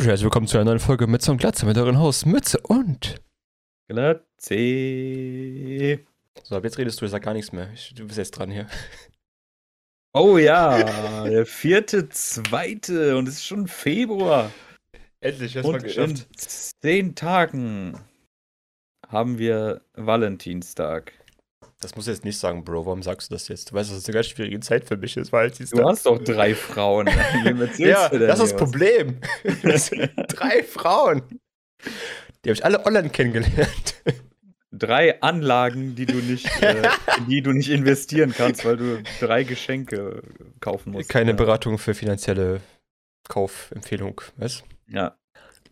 Herzlich willkommen zu einer neuen Folge Mütze und Glatze mit euren Hosts Mütze und. Glatze. So, ab jetzt redest du, ich sag gar nichts mehr. Ich, du bist jetzt dran hier. Oh ja, der vierte, zweite und es ist schon Februar. Endlich, hast und mal geschafft. in zehn Tagen haben wir Valentinstag. Das musst du jetzt nicht sagen, Bro. Warum sagst du das jetzt? Du weißt, dass es eine ganz schwierige Zeit für mich ist, weil Du hast doch drei Frauen. Ja, das ist das? Problem. Das sind drei Frauen. Die habe ich alle online kennengelernt. Drei Anlagen, die du nicht, äh, in die du nicht investieren kannst, weil du drei Geschenke kaufen musst. Keine ja. Beratung für finanzielle Kaufempfehlung, weißt Ja.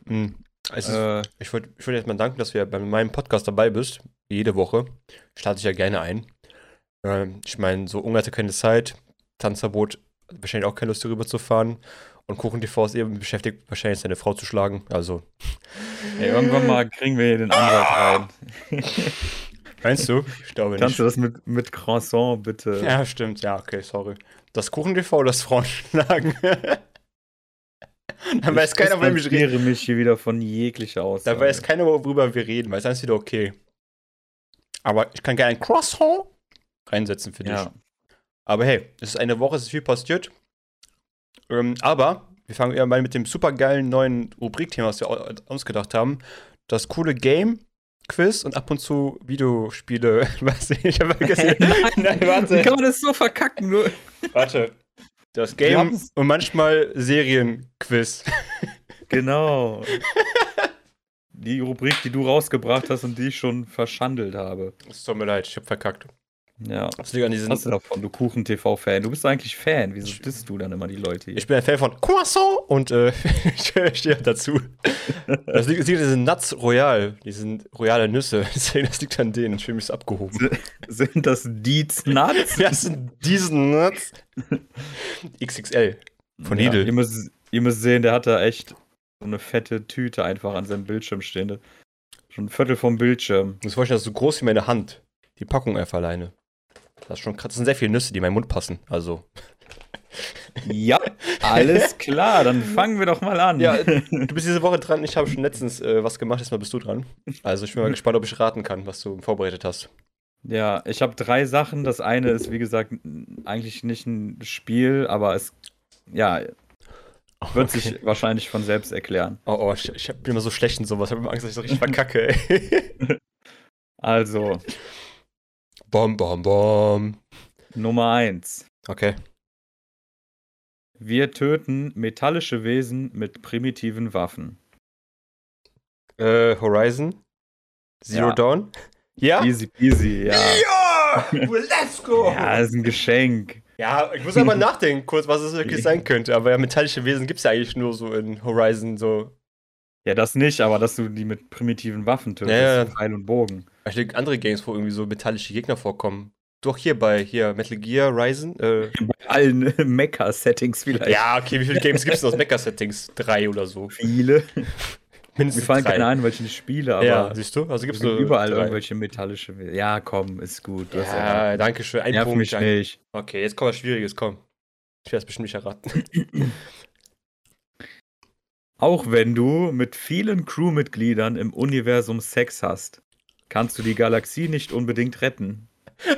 du? Also, Äh, Ich wollte ich wollt jetzt mal danken, dass du bei meinem Podcast dabei bist. Jede Woche. Starte ich ja gerne ein. Ähm, ich meine, so Ungar hatte keine Zeit. Tanzverbot wahrscheinlich auch keine Lust, darüber zu fahren. Und Kuchen TV ist eben beschäftigt, wahrscheinlich seine Frau zu schlagen. Also, ey, irgendwann mal kriegen wir hier den Anwalt rein. meinst du? Ich glaube Kannst nicht. du das mit, mit Croissant bitte? Ja, stimmt. Ja, okay, sorry. Das Kuchen TV oder das Frauenschlagen? Dann weiß keiner, worüber ich rede. distanziere mich hier wieder von jeglicher Aussage. Da weiß keiner, worüber wir reden, weil es ist wieder okay. Aber ich kann gerne ein Croissant reinsetzen für dich. Ja. Aber hey, es ist eine Woche, es ist viel passiert. Ähm, aber wir fangen eher mal mit dem supergeilen neuen Rubrikthema, was wir au- uns gedacht haben. Das coole Game, Quiz und ab und zu Videospiele. Was ich habe vergessen. Nein, Wie warte. kann man das so verkacken? Nur Warte. Das Game und manchmal Serienquiz. genau. Die Rubrik, die du rausgebracht hast und die ich schon verschandelt habe. Es tut mir leid, ich habe verkackt. Ja. Das liegt an diesen. Was hast du davon, du Kuchen-TV-Fan? Du bist eigentlich Fan. Wieso disst du dann immer die Leute hier? Ich bin ein Fan von Croissant und äh, ich stehe dazu. Das liegt, das liegt an diesen Nuts Royal, diesen royale Nüsse. Deswegen, das liegt an denen. Ich fühle mich abgehoben. Sind das Deeds Nuts? Das sind diesen Nuts. XXL. Von Ja, Lidl. ihr, müsst, ihr müsst sehen, der hat da echt so eine fette Tüte einfach an seinem Bildschirm stehen. Schon ein Viertel vom Bildschirm. Du musst vorstellen, das ist so groß wie meine Hand. Die Packung einfach alleine. Das ist schon krass. Das sind sehr viele Nüsse, die in meinen Mund passen. Also. Ja, alles klar, dann fangen wir doch mal an. Ja, du bist diese Woche dran. Ich habe schon letztens äh, was gemacht. Jetzt mal bist du dran. Also ich bin mal gespannt, ob ich raten kann, was du vorbereitet hast. Ja, ich habe drei Sachen. Das eine ist, wie gesagt, eigentlich nicht ein Spiel, aber es ja, wird sich wahrscheinlich von selbst erklären. Oh, oh, ich, ich bin immer so schlecht in sowas. Ich habe immer Angst, dass ich so richtig verkacke, ey. Also, Bom, bom, bom. Nummer eins. Okay. Wir töten metallische Wesen mit primitiven Waffen. Äh, Horizon? Zero Ja. Dawn? Ja? Easy peasy, ja. Ja! Let's go! Ja, ist ein Geschenk. Ja, ich muss aber nachdenken kurz, was es wirklich sein könnte. Aber ja, metallische Wesen gibt es ja eigentlich nur so in Horizon so. Ja, das nicht, aber dass du die mit primitiven Waffen tötest. Ja, ja. Pfeil und Bogen. Ich denke, andere Games, wo irgendwie so metallische Gegner vorkommen. Doch hier bei hier Metal Gear, Ryzen. Äh, Bei allen Mecha-Settings vielleicht. ja, okay, wie viele Games gibt es aus Mecha-Settings? Drei oder so. Viele. Mir Mindestens fallen drei. keine ein, welche ich spiele, aber ja, siehst du? Also gibt es überall drei. irgendwelche metallische. Ja, komm, ist gut. Ja, ja, danke schön. Ein Nerv Punkt. mich danke. nicht. Okay, jetzt kommt was Schwieriges, komm. Ich werde es bestimmt nicht erraten. Auch wenn du mit vielen Crewmitgliedern im Universum Sex hast, kannst du die Galaxie nicht unbedingt retten.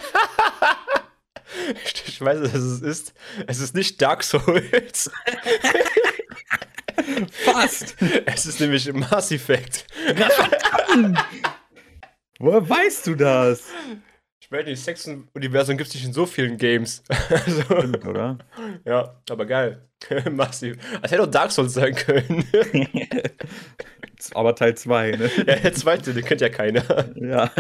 Ich weiß, was es ist. Es ist nicht Dark Souls. Fast! Es ist nämlich Mass Effect. Woher weißt du das? Ich meine, das Sex-Universum gibt es nicht in so vielen Games. Also, Stimmt, oder? ja, aber geil. Massiv. Als hätte auch Dark Souls sein können. Aber Teil 2, ne? ja, der zweite, den kennt ja keiner. Ja.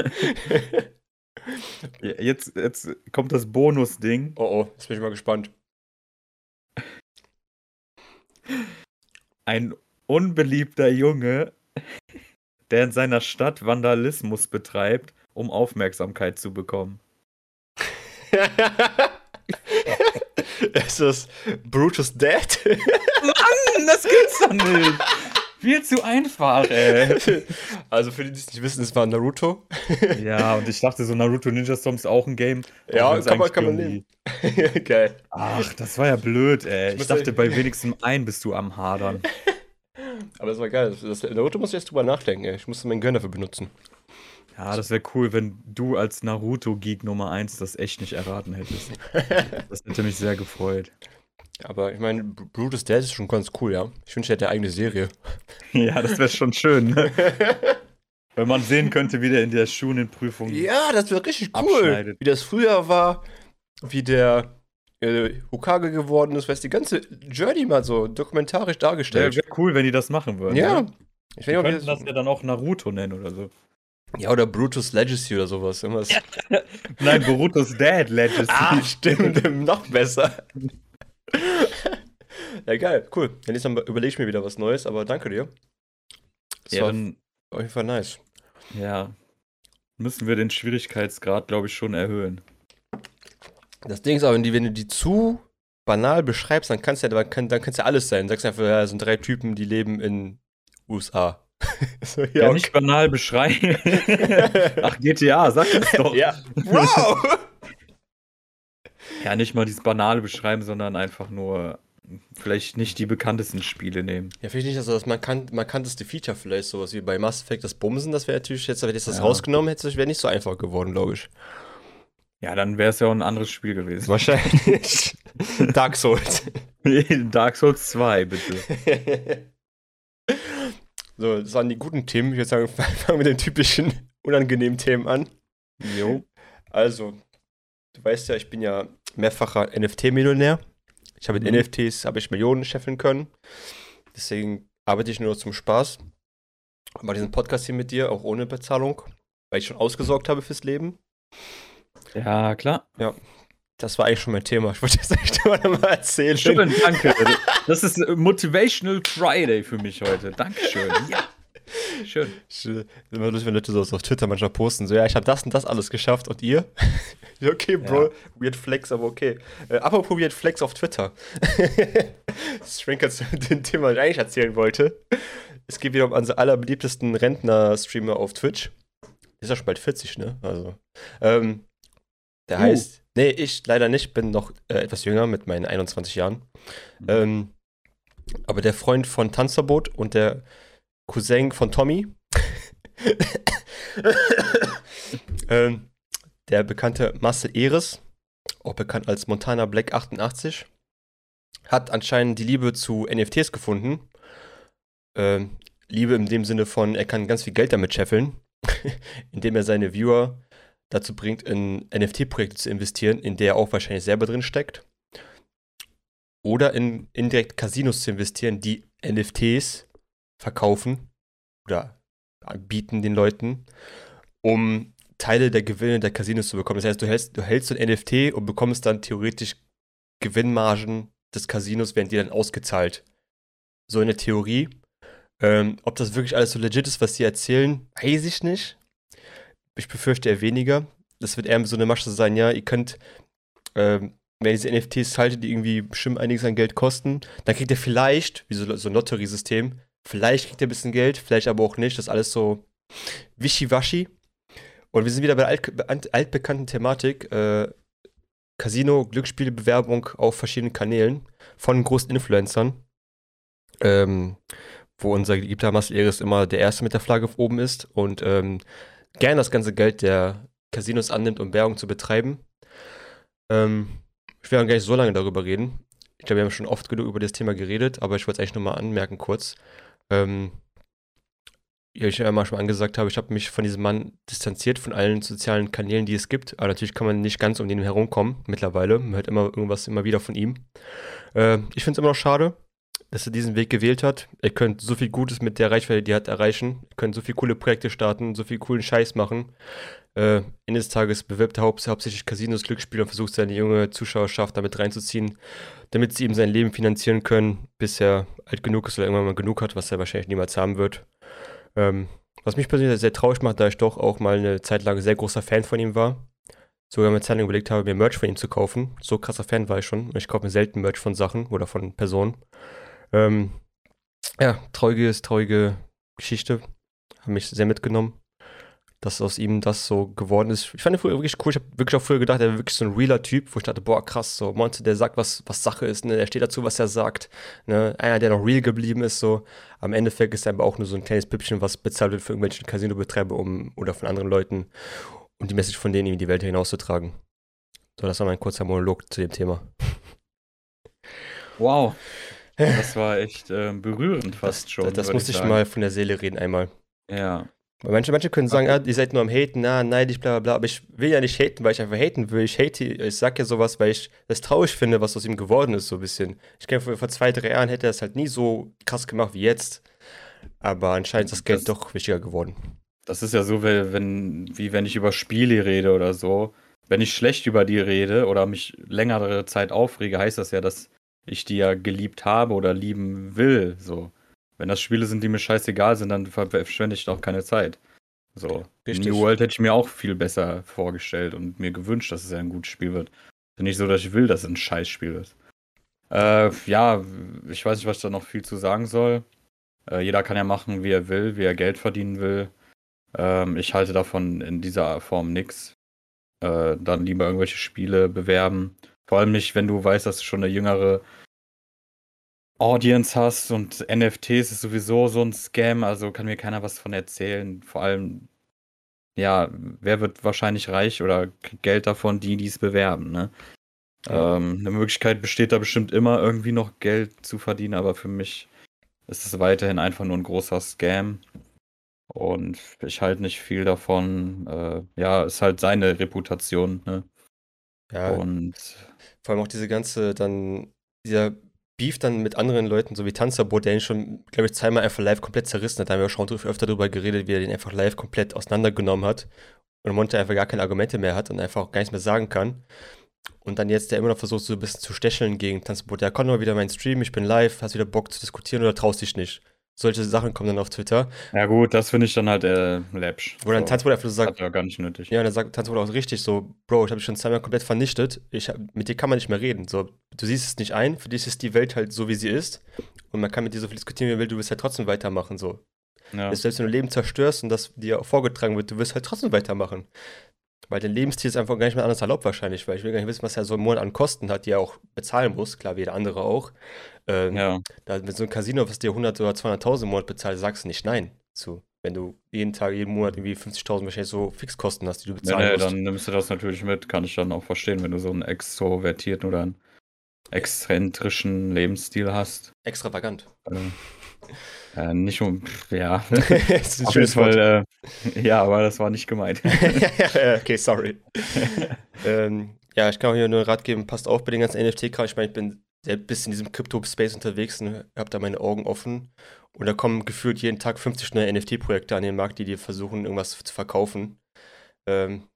Ja, Jetzt, jetzt kommt das Bonus-Ding. Oh oh, jetzt bin ich mal gespannt. Ein unbeliebter Junge, der in seiner Stadt Vandalismus betreibt, um Aufmerksamkeit zu bekommen. ist das Brutus Dead? Mann, das gibt's doch nicht! Viel zu einfach, ey. also für die, die es nicht wissen, es war Naruto. Ja, und ich dachte so, Naruto Ninja Storm ist auch ein Game. Ja, kann man- kann man irgendwie- Geil. Ach, das war ja blöd, ey. Ich muss dachte, bei wenigstens ein bist du am Hadern. Aber das war geil. Das, das, Naruto muss ich jetzt drüber nachdenken, ey. Ich musste meinen Gönner dafür benutzen. Ja, das wäre cool, wenn du als Naruto-Geek Nummer 1 das echt nicht erraten hättest. das hätte mich sehr gefreut. Aber ich meine, Brutus Dad ist schon ganz cool, ja. Ich wünsche, er hätte eine eigene Serie. ja, das wäre schon schön, ne? Wenn man sehen könnte, wie der in der Schulenprüfung. Ja, das wäre richtig cool. Wie das früher war, wie der äh, Hokage geworden ist, weil es die ganze Journey mal so dokumentarisch dargestellt. Wäre wär cool, wenn die das machen würden. Ja. Ne? Ich wir könnten das ja dann auch Naruto nennen oder so. Ja, oder Brutus Legacy oder sowas. Irgendwas. Nein, Brutus Dad Legacy. Ah, stimmt, noch besser. ja, geil, cool. Dann überlege ich mir wieder was Neues, aber danke dir. Das ja, war dann, auf jeden Fall nice. Ja. Müssen wir den Schwierigkeitsgrad, glaube ich, schon erhöhen. Das Ding ist aber, wenn, die, wenn du die zu banal beschreibst, dann kannst ja, dann kann, dann kann's ja alles sein. Sagst einfach, ja, es sind drei Typen, die leben in USA. so, ja, ja okay. nicht banal beschreiben. Ach, GTA, sag das doch. Ja. Wow! Ja, nicht mal dieses banale beschreiben, sondern einfach nur vielleicht nicht die bekanntesten Spiele nehmen. Ja, finde ich nicht, also das markant, markanteste Feature vielleicht, sowas wie bei Mass Effect, das Bumsen, das wäre natürlich jetzt, wenn ich das ja. rausgenommen hätte, wäre nicht so einfach geworden, glaube ich. Ja, dann wäre es ja auch ein anderes Spiel gewesen. Wahrscheinlich. Dark Souls. Dark Souls 2, bitte. so, das waren die guten Themen. Ich würde sagen, fangen wir mit den typischen unangenehmen Themen an. Jo. Also, du weißt ja, ich bin ja mehrfacher NFT-Millionär. Ich habe mit mhm. NFTs habe ich Millionen scheffeln können. Deswegen arbeite ich nur zum Spaß. Mache diesen Podcast hier mit dir, auch ohne Bezahlung, weil ich schon ausgesorgt habe fürs Leben. Ja, klar. Ja. Das war eigentlich schon mein Thema. Ich wollte jetzt echt mal erzählen. Schön, danke. Das ist Motivational Friday für mich heute. Dankeschön. Ja. Schön. Immer lustig, wenn Leute so auf Twitter manchmal posten, so, ja, ich habe das und das alles geschafft und ihr? okay, Bro, ja. weird flex, aber okay. Äh, apropos weird flex auf Twitter. schwenkt zu dem Thema, das ich eigentlich erzählen wollte. Es geht wieder um unsere allerbeliebtesten Rentner-Streamer auf Twitch. Ist ja schon bald 40, ne? Also. Ähm, der uh. heißt, nee, ich leider nicht, bin noch äh, etwas jünger mit meinen 21 Jahren. Mhm. Ähm, aber der Freund von Tanzverbot und der Cousin von Tommy, ähm, der bekannte Marcel Eres, auch bekannt als Montana Black 88, hat anscheinend die Liebe zu NFTs gefunden. Ähm, Liebe in dem Sinne von, er kann ganz viel Geld damit scheffeln, indem er seine Viewer dazu bringt, in NFT-Projekte zu investieren, in der er auch wahrscheinlich selber drin steckt. Oder in indirekt Casinos zu investieren, die NFTs verkaufen oder bieten den Leuten, um Teile der Gewinne der Casinos zu bekommen. Das heißt, du hältst, du hältst ein NFT und bekommst dann theoretisch Gewinnmargen des Casinos, werden dir dann ausgezahlt. So eine Theorie. Ähm, ob das wirklich alles so legit ist, was sie erzählen, weiß ich nicht. Ich befürchte eher weniger. Das wird eher so eine Masche sein, ja, ihr könnt, ähm, wenn ihr diese NFTs haltet, die irgendwie bestimmt einiges an Geld kosten, dann kriegt ihr vielleicht, wie so, so ein Lotteriesystem, vielleicht kriegt ihr ein bisschen Geld, vielleicht aber auch nicht. Das ist alles so wischiwaschi. Und wir sind wieder bei der alt, altbekannten Thematik, äh, Casino, Glücksspielbewerbung auf verschiedenen Kanälen von großen Influencern. Ähm, wo unser geliebter Marcel Eris immer der Erste mit der Flagge oben ist und ähm, gern das ganze Geld der Casinos annimmt, um Werbung zu betreiben. Ähm, ich werde gar nicht so lange darüber reden. Ich glaube, wir haben schon oft genug über das Thema geredet, aber ich wollte es eigentlich nur mal anmerken kurz. Ähm, wie ich ja mal schon angesagt habe, ich habe mich von diesem Mann distanziert von allen sozialen Kanälen, die es gibt. Aber natürlich kann man nicht ganz um den herumkommen mittlerweile. Man hört immer irgendwas immer wieder von ihm. Äh, ich finde es immer noch schade dass er diesen Weg gewählt hat. Er könnte so viel Gutes mit der Reichweite, die er hat, erreichen. Er könnte so viele coole Projekte starten, so viel coolen Scheiß machen. Äh, Ende des Tages bewirbt er haupt hauptsächlich Casinos, Glücksspiele und versucht seine junge Zuschauerschaft damit reinzuziehen, damit sie ihm sein Leben finanzieren können, bis er alt genug ist oder irgendwann mal genug hat, was er wahrscheinlich niemals haben wird. Ähm, was mich persönlich sehr traurig macht, da ich doch auch mal eine Zeit lang sehr großer Fan von ihm war. Sogar eine Zeit überlegt habe, mir Merch von ihm zu kaufen. So krasser Fan war ich schon. Ich kaufe mir selten Merch von Sachen oder von Personen. Ähm, ja, traurige, traurige Geschichte. Hat mich sehr mitgenommen. Dass aus ihm das so geworden ist. Ich fand ihn früher wirklich cool. Ich habe wirklich auch früher gedacht, er wäre wirklich so ein realer Typ, wo ich dachte, boah, krass, so Monte, der sagt, was, was Sache ist, ne? Der steht dazu, was er sagt. Ne? Einer, der noch real geblieben ist, so. Am Endeffekt ist er aber auch nur so ein kleines Püppchen, was bezahlt wird für irgendwelche Casino-Betreiber um, oder von anderen Leuten, um die Message von denen in die Welt hinauszutragen. So, das war mein kurzer Monolog zu dem Thema. Wow. Das war echt äh, berührend fast das, schon. Das, das musste ich sagen. mal von der Seele reden einmal. Ja. Weil manche, manche können sagen, ah, ihr seid nur am Haten, na, neidisch, bla bla bla. Aber ich will ja nicht haten, weil ich einfach haten will. Ich hate, ich sag ja sowas, weil ich das traurig finde, was aus ihm geworden ist, so ein bisschen. Ich glaube, vor, vor zwei, drei Jahren hätte er es halt nie so krass gemacht wie jetzt. Aber anscheinend ist das Geld Das- doch wichtiger geworden. Das ist ja so, wie wenn, wie wenn ich über Spiele rede oder so. Wenn ich schlecht über die rede oder mich längere Zeit aufrege, heißt das ja, dass ich die ja geliebt habe oder lieben will. So. Wenn das Spiele sind, die mir scheißegal sind, dann ver- verschwende ich doch keine Zeit. So. Richtig. New World hätte ich mir auch viel besser vorgestellt und mir gewünscht, dass es ein gutes Spiel wird. Ist nicht so, dass ich will, dass es ein Scheißspiel ist. Äh, ja, ich weiß nicht, was ich da noch viel zu sagen soll. Äh, jeder kann ja machen, wie er will, wie er Geld verdienen will. Ähm, ich halte davon in dieser Form nichts. Äh, dann lieber irgendwelche Spiele bewerben. Vor allem nicht, wenn du weißt, dass du schon eine jüngere Audience hast und NFTs ist sowieso so ein Scam, also kann mir keiner was von erzählen. Vor allem, ja, wer wird wahrscheinlich reich oder kriegt Geld davon, die, die es bewerben, ne? Ja. Ähm, eine Möglichkeit besteht da bestimmt immer, irgendwie noch Geld zu verdienen, aber für mich ist es weiterhin einfach nur ein großer Scam. Und ich halte nicht viel davon. Äh, ja, ist halt seine Reputation, ne? Ja, Und vor allem auch diese ganze, dann, dieser Beef dann mit anderen Leuten, so wie Tanzverbot, der ihn schon, glaube ich, zweimal einfach live komplett zerrissen hat. Da haben wir schon öfter darüber geredet, wie er den einfach live komplett auseinandergenommen hat. Und Monte einfach gar keine Argumente mehr hat und einfach auch gar nichts mehr sagen kann. Und dann jetzt der immer noch versucht, so ein bisschen zu stecheln gegen Tanzverbot. Ja, komm mal wieder in meinen Stream, ich bin live, hast wieder Bock zu diskutieren oder traust dich nicht? Solche Sachen kommen dann auf Twitter, ja gut, das finde ich dann halt äh, läppsch. wo dann So, Tanzverbot einfach so sagt, hat ja gar nicht nötig. Ja, dann sagt Tanzverbot auch richtig so, Bro, ich habe dich schon zweimal komplett vernichtet. Ich, mit dir kann man nicht mehr reden. So, du siehst es nicht ein, für dich ist die Welt halt so, wie sie ist. Und man kann mit dir so viel diskutieren, wie man will, du wirst halt trotzdem weitermachen. So. Ja. Selbst wenn du Leben zerstörst und das dir vorgetragen wird, du wirst halt trotzdem weitermachen. Weil dein Lebensstil ist einfach gar nicht mehr anders erlaubt wahrscheinlich, weil ich will gar nicht wissen, was er so im Monat an Kosten hat, die er auch bezahlen muss. Klar, wie jeder andere auch. Ähm, ja. da, mit so einem Casino, was dir 100 oder 200.000 im Monat bezahlt, sagst du nicht nein zu. Wenn du jeden Tag, jeden Monat irgendwie 50.000 wahrscheinlich so Fixkosten hast, die du Nee, bezahlen nee, musst. dann nimmst du das natürlich mit, kann ich dann auch verstehen, wenn du so einen extrovertierten oder einen exzentrischen Lebensstil hast. Extravagant. Äh, äh, nicht um, ja, das ist ein auf jeden. Fall, äh, ja, aber das war nicht gemeint. okay, sorry. ähm, ja, ich kann auch hier nur einen Rat geben, passt auf bei den ganzen NFT-Kram. Ich meine, ich bin selbst bis in diesem Crypto-Space unterwegs und habe da meine Augen offen. Und da kommen gefühlt jeden Tag 50 neue NFT-Projekte an den Markt, die dir versuchen, irgendwas zu verkaufen. Ähm,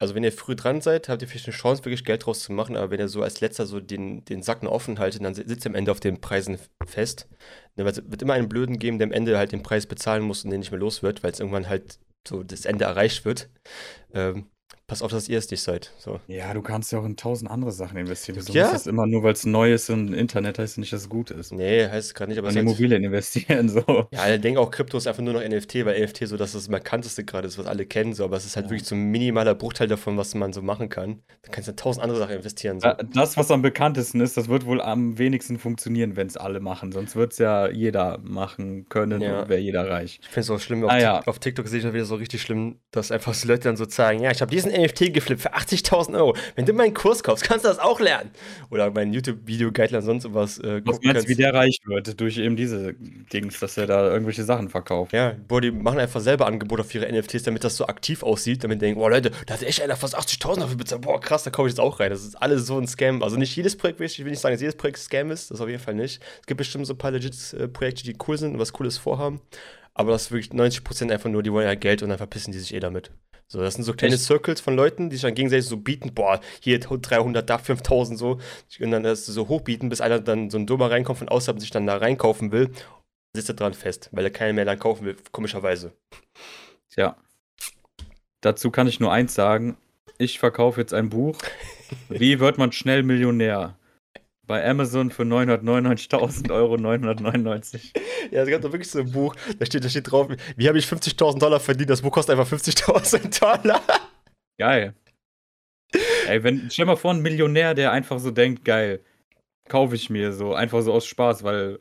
also wenn ihr früh dran seid, habt ihr vielleicht eine Chance, wirklich Geld draus zu machen, aber wenn ihr so als letzter so den, den Sack offen haltet, dann sitzt ihr am Ende auf den Preisen fest. Es wird immer einen Blöden geben, der am Ende halt den Preis bezahlen muss und den nicht mehr los wird, weil es irgendwann halt so das Ende erreicht wird. Ähm, passt auf, dass ihr es nicht seid. So. Ja, du kannst ja auch in tausend andere Sachen investieren. Wieso Ja. ist immer nur, weil es neu ist und Internet heißt nicht, dass es gut ist. Nee, heißt es gerade nicht, aber In ist Immobilien investieren, so. Ja, alle denken auch, Krypto ist einfach nur noch NFT, weil NFT so das, das markanteste gerade ist, was alle kennen, so, aber es ist halt Ja. wirklich so ein minimaler Bruchteil davon, was man so machen kann. Da kannst du in tausend andere Sachen investieren. So. Äh, Das, was am bekanntesten ist, das wird wohl am wenigsten funktionieren, wenn es alle machen. Sonst wird es ja jeder machen können Ja. und wäre jeder reich. Ich finde es auch schlimm, auf, Ah, ja. Auf TikTok sehe ich auch wieder so richtig schlimm, dass einfach so Leute dann so sagen, ja, ich habe diesen NFT geflippt für 80.000 Euro. Wenn du meinen Kurs kaufst, kannst du das auch lernen. Oder mein YouTube-Video-Guideline sonst was äh, Was meinst du, wie der reich wird durch eben diese Dings, dass er da irgendwelche Sachen verkauft? Ja, boah, die machen einfach selber Angebote auf ihre NFTs, damit das so aktiv aussieht, damit die denken, boah, Leute, da hat echt einer fast 80.000 dafür bezahlt. Boah, krass, da kaufe ich jetzt auch rein. Das ist alles so ein Scam. Also nicht jedes Projekt, will ich will nicht sagen, dass jedes Projekt Scam ist, das auf jeden Fall nicht. Es gibt bestimmt so ein paar legit äh, Projekte, die cool sind und was Cooles vorhaben. Aber das ist wirklich 90% einfach nur, die wollen ja Geld und dann verpissen die sich eh damit. So, das sind so kleine Echt? Circles von Leuten, die sich dann gegenseitig so bieten, boah, hier 300, da 5000 so. Und dann das so hochbieten, bis einer dann so ein Dummer reinkommt von außerhalb und sich dann da reinkaufen will sitzt er dran fest, weil er keinen mehr dann kaufen will, komischerweise. Tja. Dazu kann ich nur eins sagen. Ich verkaufe jetzt ein Buch. Wie wird man schnell Millionär? Bei Amazon für 999.000 Euro 999. Ja, es gab doch wirklich so ein Buch, da steht, da steht drauf, wie habe ich 50.000 Dollar verdient? Das Buch kostet einfach 50.000 Dollar. Geil. Ey, wenn, stell mal vor, ein Millionär, der einfach so denkt, geil, kaufe ich mir so, einfach so aus Spaß, weil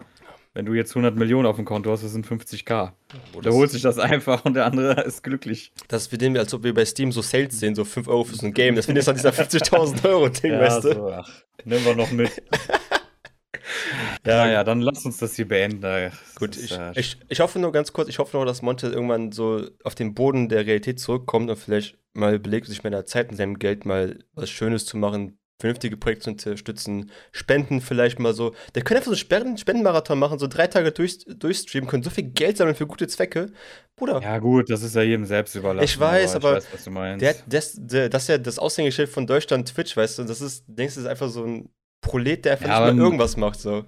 wenn du jetzt 100 Millionen auf dem Konto hast, das sind 50k. Oh, Der holt sich das einfach und der andere ist glücklich. Das ist wie dem, als ob wir bei Steam so Sales sehen, so 5 Euro für so ein Game. Das finde ich dann dieser 50.000 Euro Ding, weißt du? so, ach, nehmen wir noch mit. Ja, naja, dann lass uns das hier beenden. Das Gut, ist, ich, äh, ich, ich hoffe nur ganz kurz, ich hoffe nur, dass Monte irgendwann so auf den Boden der Realität zurückkommt und vielleicht mal überlegt, sich mit der Zeit und seinem Geld mal was Schönes zu machen, vernünftige Projekte zu unterstützen, Spenden vielleicht mal so. Der könnte einfach so einen Spenden Spendenmarathon machen, so drei Tage durch, durchstreamen, können so viel Geld sammeln für gute Zwecke. Bruder, ja, gut, das ist ja jedem selbst überlassen. Ich weiß, aber ich weiß, meinst. der, das, der, das ist ja das Aushängeschild von Deutschland Twitch, weißt du, das ist, denkst du, das ist einfach so ein Prolet, der einfach Ja, nicht aber- mehr irgendwas macht, so.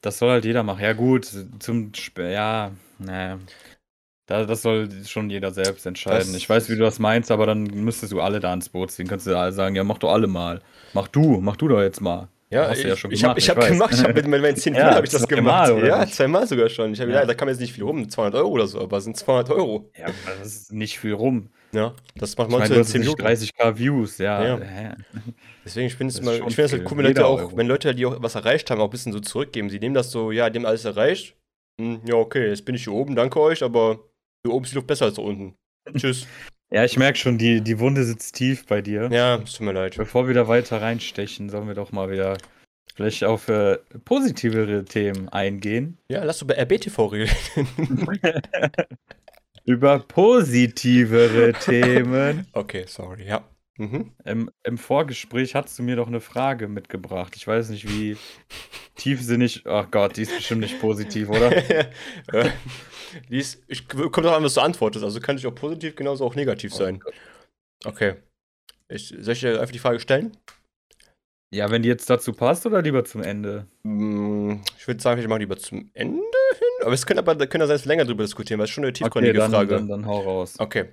Das soll halt jeder machen. Ja, gut, zum Sp ja, naja. Da, das soll schon jeder selbst entscheiden. Das- ich weiß, wie du das meinst, aber dann müsstest du alle da ins Boot ziehen. Könntest du alle sagen, ja, mach doch alle mal. Mach du, mach du doch jetzt mal. Ja, ich, ja ich habe ich hab ich gemacht, ich habe mit meinen 10 Ja, Jahren habe ich das gemacht. oder ja, zweimal sogar schon. Ich hab, ja. Da kam jetzt nicht viel rum, 200 Euro oder so, aber es sind 200 Euro. Ja, das ist nicht viel rum. Ja, das macht Ich man du in hast 10 nicht Minuten. 30k Views, ja. Ja. Deswegen, ich finde es mal, ich finde halt cool, wenn Leute auch, Euro. wenn Leute, die auch was erreicht haben, auch ein bisschen so zurückgeben. Sie nehmen das so, ja, die haben alles erreicht. Hm, ja, okay, jetzt bin ich hier oben, danke euch, aber hier oben ist die Luft besser als da unten. Tschüss. Ja, ich merke schon, die, die Wunde sitzt tief bei dir. ja, es tut mir leid. Bevor wir da weiter reinstechen, sollen wir doch mal wieder vielleicht auf äh, positivere Themen eingehen. Ja, lass bei RBTV reden. Über positivere Themen. okay, sorry, ja. Mhm. Im, Im Vorgespräch hast du mir doch eine Frage mitgebracht. Ich weiß nicht, wie tiefsinnig. Ach Gott, die ist bestimmt nicht positiv, oder? Ist, ich kommt doch an, was du antwortest. Also kann ich auch positiv genauso auch negativ sein. Okay. Ich, soll ich dir einfach die Frage stellen? Ja, wenn die jetzt dazu passt oder lieber zum Ende? Mm, Ich würde sagen, ich mache lieber zum Ende hin. Aber es können aber können da sein, dass wir länger drüber diskutieren, weil es ist schon eine Okay, tiefgründige dann, Frage. dann, dann hau raus. Okay.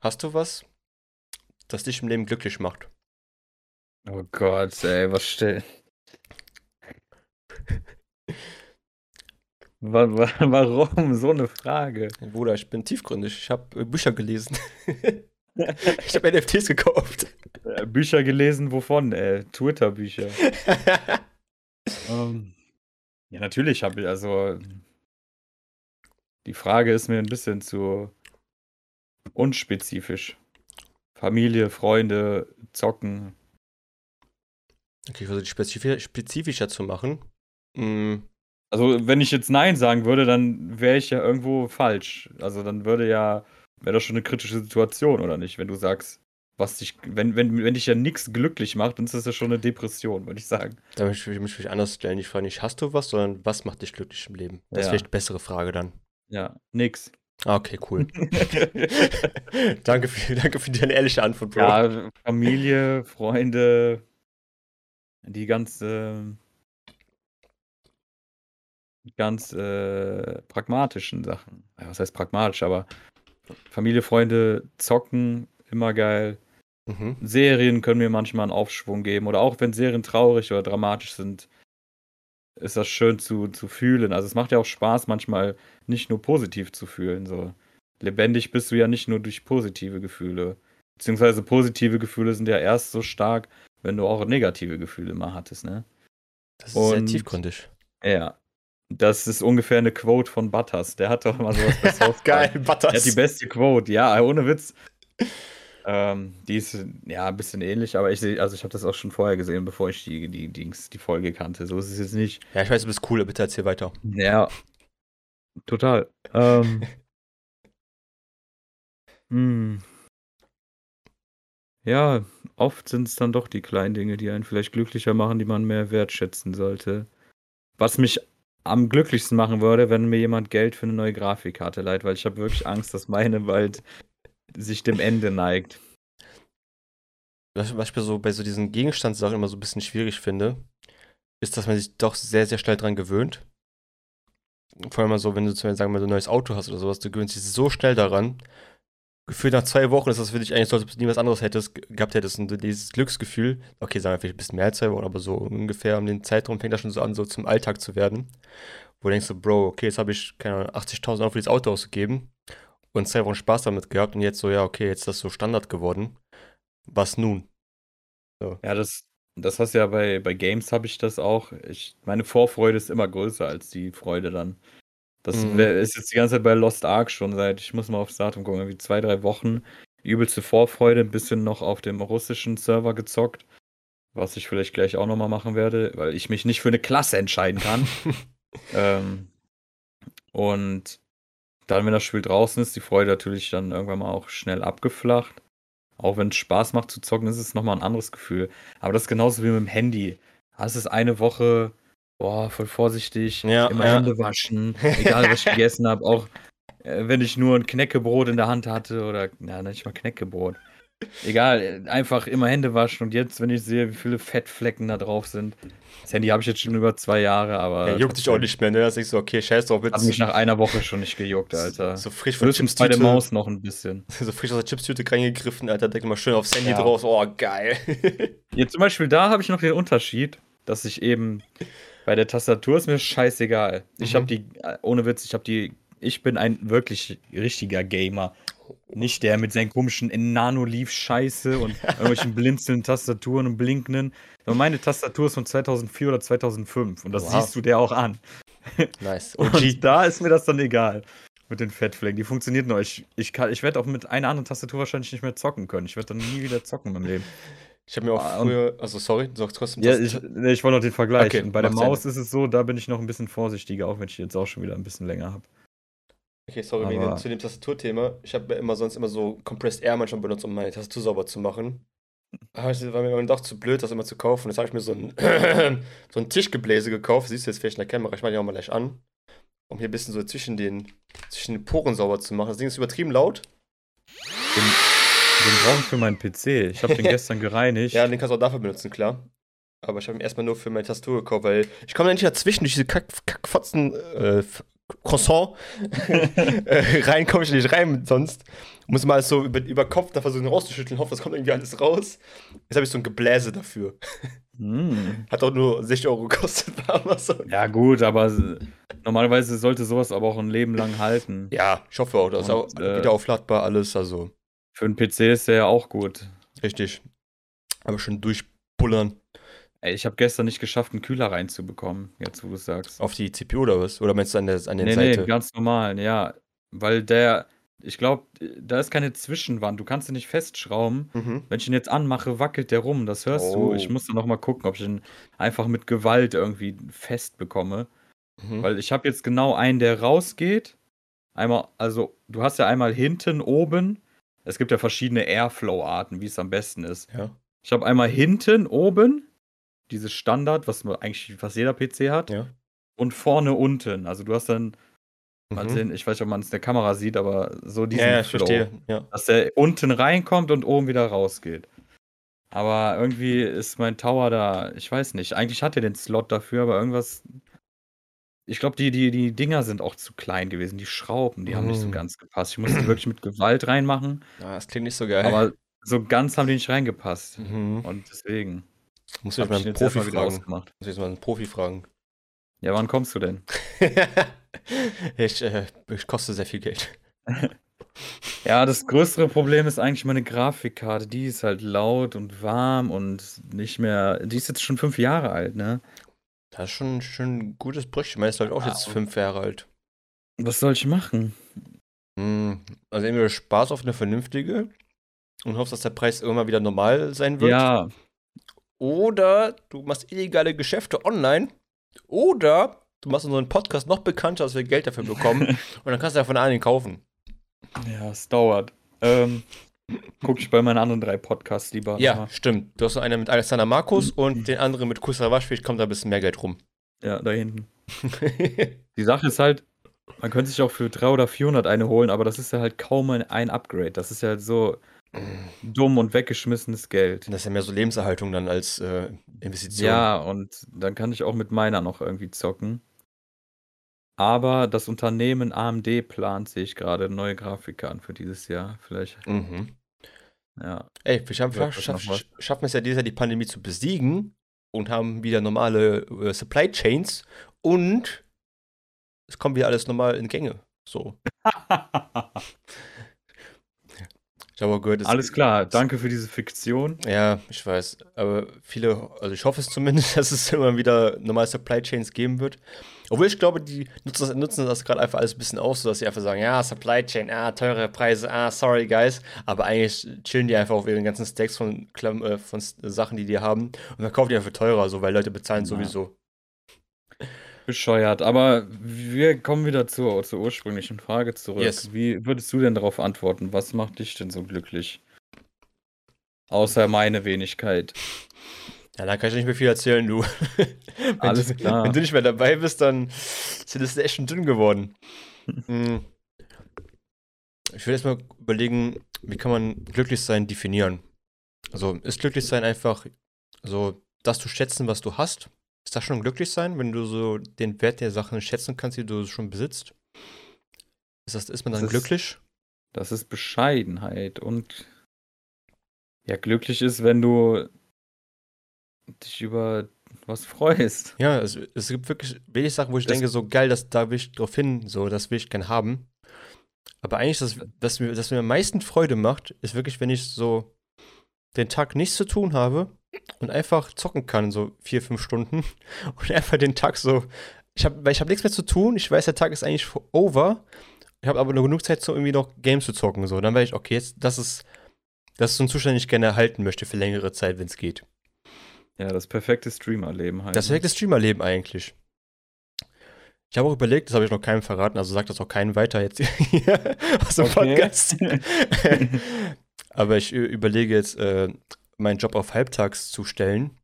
Hast du was, das dich im Leben glücklich macht? Oh Gott, ey, was stell. Wa- wa- Warum so eine Frage? Bruder, ich bin tiefgründig. Ich habe Bücher gelesen. ich habe NFTs gekauft. Äh, Bücher gelesen, wovon? Äh, Twitter-Bücher. Ähm, ja, natürlich habe ich, also. Die Frage ist mir ein bisschen zu unspezifisch. Familie, Freunde, Zocken. okay, ich versuche spezifischer zu machen. Mm, Also, wenn ich jetzt Nein sagen würde, dann wäre ich ja irgendwo falsch. Also, dann würde ja, wäre das schon eine kritische Situation, oder nicht? Wenn du sagst, was dich, wenn, wenn, wenn dich ja nichts glücklich macht, dann ist das ja schon eine Depression, würde ich sagen. Da möchte ich mich anders stellen. Die Frage nicht, hast du was, sondern was macht dich glücklich im Leben? Das ist Ja. vielleicht die bessere Frage dann. Ja, nix. Ah, okay, cool. danke, für, danke für deine ehrliche Antwort, Bro. Ja, Familie, Freunde, die ganze, ganz äh, pragmatischen Sachen. Ja, was heißt pragmatisch, aber Familie, Freunde, zocken, immer geil. Mhm. Serien können mir manchmal einen Aufschwung geben. Oder auch wenn Serien traurig oder dramatisch sind, ist das schön zu, zu fühlen. Also es macht ja auch Spaß, manchmal nicht nur positiv zu fühlen. So. Lebendig bist du ja nicht nur durch positive Gefühle. Beziehungsweise positive Gefühle sind ja erst so stark, wenn du auch negative Gefühle mal hattest, ne? Das ist sehr Und- tiefgründig. Ja. Das ist ungefähr eine Quote von Butters. Der hat doch mal sowas bei South. Geil, Er hat Butters. die beste Quote, ja, ohne Witz. ähm, die ist ja ein bisschen ähnlich, aber ich sehe, also ich habe das auch schon vorher gesehen, bevor ich die, die, Dings, die Folge kannte. So ist es jetzt nicht. ja, ich weiß, du bist cool, bitte erzähl weiter. Ja. Total. Ähm. hm. Ja, oft sind es dann doch die kleinen Dinge, die einen vielleicht glücklicher machen, die man mehr wertschätzen sollte. Was mich am glücklichsten machen würde, wenn mir jemand Geld für eine neue Grafikkarte leiht, weil ich habe wirklich Angst, dass meine bald sich dem Ende neigt. Was, ich bei so, bei so diesen Gegenstandssachen immer so ein bisschen schwierig finde, ist, dass man sich doch sehr, sehr schnell dran gewöhnt. Vor allem so, wenn du zum Beispiel sagen wir, ein neues Auto hast oder sowas, du gewöhnst dich so schnell daran. Gefühlt nach zwei Wochen ist das für dich eigentlich so, als ob du nie was anderes hättest, gehabt hättest und dieses Glücksgefühl, okay, sagen wir vielleicht ein bisschen mehr als zwei Wochen, aber so ungefähr um den Zeitraum fängt das schon so an, so zum Alltag zu werden. Wo du denkst so, Bro, okay, jetzt habe ich, keine Ahnung, 80.000 Euro für das Auto ausgegeben und zwei Wochen Spaß damit gehabt und jetzt so, ja, okay, jetzt ist das so Standard geworden. Was nun? So. Ja, das, das hast ja bei, bei Games habe ich das auch. Ich, meine Vorfreude ist immer größer als die Freude dann. Das mhm. ist jetzt die ganze Zeit bei Lost Ark schon seit, ich muss mal aufs Datum gucken, irgendwie zwei, drei Wochen. Übelste Vorfreude, ein bisschen noch auf dem russischen Server gezockt. Was ich vielleicht gleich auch nochmal machen werde, weil ich mich nicht für eine Klasse entscheiden kann. ähm, und dann, wenn das Spiel draußen ist, die Freude natürlich dann irgendwann mal auch schnell abgeflacht. Auch wenn es Spaß macht zu zocken, ist es nochmal ein anderes Gefühl. Aber das ist genauso wie mit dem Handy. Hast es eine Woche, boah, voll vorsichtig, ja, immer ja. Hände waschen, egal was ich gegessen habe, auch äh, wenn ich nur ein Knäckebrot in der Hand hatte oder, ja, nicht mal Knäckebrot. Egal, einfach immer Hände waschen und jetzt, wenn ich sehe, wie viele Fettflecken da drauf sind. Das Handy habe ich jetzt schon über zwei Jahre, aber. Ja, juckt dich auch nicht mehr, ne? Das ist so, okay, scheiß drauf. Hat mich nach einer Woche schon nicht gejuckt, Alter. So frisch von Chips bei der Maus noch ein bisschen. So frisch aus der Chipstüte reingegriffen, Alter, denk mal schön aufs Handy ja. drauf. Oh, geil. Jetzt zum Beispiel da habe ich noch den Unterschied, dass ich eben bei der Tastatur ist mir scheißegal. Ich mhm. habe die, äh, ohne Witz, ich habe die, ich bin ein wirklich richtiger Gamer. Nicht der mit seinen komischen Nano-Leaf-Scheiße und irgendwelchen blinzelnden Tastaturen und blinkenden. Aber meine Tastatur ist von 2004 oder 2005 und das wow. siehst du der auch an. Nice. Und da ist mir das dann egal mit den Fettflecken. Die funktioniert noch. Ich, ich, ich werde auch mit einer anderen Tastatur wahrscheinlich nicht mehr zocken können. Ich werde dann nie wieder zocken in meinem Leben. Ich habe mir auch ah, früher, also sorry, du sagst trotzdem. Ja, ich, nee, ich wollte noch den Vergleich. Okay, bei der Maus Sinn. ist es so, da bin ich noch ein bisschen vorsichtiger, auch wenn ich jetzt auch schon wieder ein bisschen länger habe. Okay, sorry, wegen zu dem Tastaturthema. Ich habe immer sonst immer so Compressed Air manchmal benutzt, um meine Tastatur sauber zu machen. Aber es war mir doch zu blöd, das immer zu kaufen. Jetzt habe ich mir so ein, so ein Tischgebläse gekauft. Siehst du jetzt vielleicht in der Kamera, ich mache die auch mal gleich an. Um hier ein bisschen so zwischen den, zwischen den Poren sauber zu machen. Das Ding ist übertrieben laut. Den, den brauche ich für meinen PC. Ich habe den gestern gereinigt. Ja, den kannst du auch dafür benutzen, klar. Aber ich habe ihn erstmal nur für meine Tastatur gekauft, weil ich komme da nicht dazwischen durch diese Kack, Kackfotzen äh, Croissant äh, rein komme ich nicht rein sonst. Muss mal so über, über Kopf da versuchen rauszuschütteln, hoffe, das kommt irgendwie alles raus. Jetzt habe ich so ein Gebläse dafür. Mm. Hat auch nur 60 Euro gekostet bei Amazon. Ja, gut, aber normalerweise sollte sowas aber auch ein Leben lang halten. Ja, ich hoffe auch. Das ist auch äh, wieder aufladbar alles. Also. Für einen PC ist der ja auch gut. Richtig. Aber schon durchpullern. Ey, ich habe gestern nicht geschafft, einen Kühler reinzubekommen, jetzt wo du sagst. Auf die CPU oder was? Oder meinst du an der, an der nee, Seite? Nee, ganz normal, ja. Weil der, ich glaube, da ist keine Zwischenwand. Du kannst ihn nicht festschrauben. Mhm. Wenn ich ihn jetzt anmache, wackelt der rum. Das hörst oh. du. Ich muss dann noch mal gucken, ob ich ihn einfach mit Gewalt irgendwie fest bekomme. Mhm. Weil ich habe jetzt genau einen, der rausgeht. Einmal, also du hast ja einmal hinten, oben. Es gibt ja verschiedene Airflow-Arten, wie es am besten ist. Ja. Ich habe einmal hinten, oben dieses Standard, was eigentlich fast jeder PC hat. Ja. Und vorne unten. Also du hast dann, mal mhm. sehen, ich weiß nicht, ob man es in der Kamera sieht, aber so diesen ja, ja, Flow, verstehe. Ja. Dass der unten reinkommt und oben wieder rausgeht. Aber irgendwie ist mein Tower da, ich weiß nicht. Eigentlich hat er den Slot dafür, aber irgendwas. Ich glaube, die, die, die Dinger sind auch zu klein gewesen. Die Schrauben, die mm. haben nicht so mhm. ganz gepasst. Ich musste wirklich mit Gewalt reinmachen. Ja, das klingt nicht so geil. Aber so ganz haben die nicht reingepasst. Mhm. Und deswegen. Muss ich mal einen Profi fragen. Muss ich mal einen Profi fragen. Ja, wann kommst du denn? ich, äh, ich koste sehr viel Geld. ja, das größere Problem ist eigentlich meine Grafikkarte. Die ist halt laut und warm und nicht mehr. Die ist jetzt schon fünf Jahre alt, ne? Das ist schon, schon ein gutes Brüche. Ich meine, ist halt auch jetzt fünf Jahre alt. Was soll ich machen? Hm, also entweder Spaß auf eine vernünftige und hoffst, dass der Preis irgendwann wieder normal sein wird. Ja, oder du machst illegale Geschäfte online. Oder du machst unseren Podcast noch bekannter, dass wir Geld dafür bekommen. und dann kannst du ja von allen kaufen. Ja, es dauert. Ähm, guck ich bei meinen anderen drei Podcasts lieber. Ja, mal. stimmt. Du hast einen mit Alexander Markus und den anderen mit Kusrawasch. Vielleicht kommt da ein bisschen mehr Geld rum. Ja, da hinten. Die Sache ist halt, man könnte sich auch für 300 oder 400 eine holen, aber das ist ja halt kaum ein Upgrade. Das ist ja halt so dumm und weggeschmissenes Geld. Das ist ja mehr so Lebenserhaltung dann als äh, Investition. Ja, und dann kann ich auch mit meiner noch irgendwie zocken. Aber das Unternehmen AMD plant, sehe ich gerade, neue Grafikkarten für dieses Jahr. Vielleicht, Mhm. ja. Ey, wir schaffen, schaff, was? schaffen es ja dieses Jahr, die Pandemie zu besiegen und haben wieder normale äh, Supply Chains und es kommt wieder alles normal in Gänge. So. Ich habe gehört, es- Alles klar, danke für diese Fiktion. Ja, ich weiß. Aber viele, also ich hoffe es zumindest, dass es immer wieder normale Supply Chains geben wird. Obwohl ich glaube, die nutzen das, nutzen das gerade einfach alles ein bisschen aus, sodass sie einfach sagen, ja, Supply Chain, ah, teure Preise, ah, sorry guys. Aber eigentlich chillen die einfach auf ihren ganzen Stacks von, Klam äh, von S- Sachen, die die haben und verkaufen die einfach teurer, so, weil Leute bezahlen Ja. sowieso. Bescheuert. Aber wir kommen wieder zur, zur ursprünglichen Frage zurück. Yes. Wie würdest du denn darauf antworten? Was macht dich denn so glücklich? Außer meine Wenigkeit. Ja, dann kann ich nicht mehr viel erzählen, du. wenn Alles du, klar. Wenn du nicht mehr dabei bist, dann sind es echt schon dünn geworden. Hm. Ich will erstmal überlegen, wie kann man glücklich sein definieren. Also ist glücklich sein einfach so, das zu schätzen, was du hast? Ist das schon glücklich sein, wenn du so den Wert der Sachen schätzen kannst, die du schon besitzt? Ist, das, ist man dann Das ist- glücklich? Das ist Bescheidenheit und ja, glücklich ist, wenn du dich über was freust. Ja, es, es gibt wirklich wenig Sachen, wo ich Das- denke, so geil, das, da will ich drauf hin, so, das will ich gern haben. Aber eigentlich, das, was, mir, das mir am meisten Freude macht, ist wirklich, wenn ich so den Tag nichts zu tun habe und einfach zocken kann, so vier, fünf Stunden und einfach den Tag so, ich habe, weil ich habe nichts mehr zu tun, ich weiß, der Tag ist eigentlich over, ich habe aber nur genug Zeit, so irgendwie noch Games zu zocken, so, dann weiß ich, okay, jetzt, das ist, das ist so ein Zustand, den ich gerne erhalten möchte für längere Zeit, wenn es geht. Ja, das perfekte Streamerleben halt. Das perfekte Streamerleben eigentlich. Ich habe auch überlegt, das habe ich noch keinem verraten, also sagt das auch keinem weiter jetzt hier aus dem Okay. Podcast. Aber ich äh, überlege jetzt, äh, meinen Job auf halbtags zu stellen,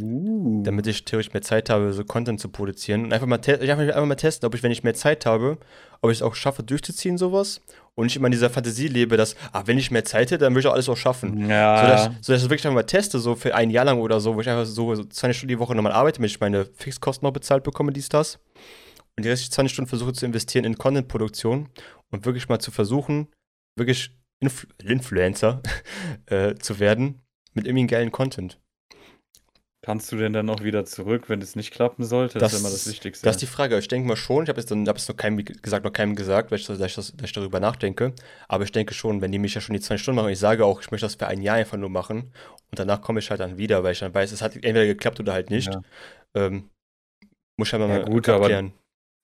Uh. damit ich theoretisch mehr Zeit habe, so Content zu produzieren. Und einfach mal, einfach, einfach mal testen, ob ich, wenn ich mehr Zeit habe, ob ich es auch schaffe, durchzuziehen, sowas. Und nicht immer in dieser Fantasie lebe, dass, ah, wenn ich mehr Zeit hätte, dann würde ich auch alles auch schaffen. Ja. So, dass, so dass ich wirklich einfach mal teste, so für ein Jahr lang oder so, wo ich einfach so, so 20 Stunden die Woche nochmal arbeite, damit ich meine Fixkosten noch bezahlt bekomme, dies, das. Und die restlichen 20 Stunden versuche zu investieren in Content-Produktion und wirklich mal zu versuchen, wirklich Influ Influencer äh, zu werden mit irgendwie geilen Content. Kannst du denn dann noch wieder zurück, wenn es nicht klappen sollte? Das, ist immer das Wichtigste. Das ist die Frage. Ich denke mal schon. Ich habe es hab jetzt noch keinem gesagt, noch keinem gesagt, weil ich, dass ich, das, dass ich darüber nachdenke. Aber ich denke schon, wenn die mich ja schon die 20 Stunden machen, ich sage auch, ich möchte das für ein Jahr einfach nur machen und danach komme ich halt dann wieder, weil ich dann weiß, es hat entweder geklappt oder halt nicht. Ja. Ähm, muss ich halt Ja, mal gut, aber- abklären.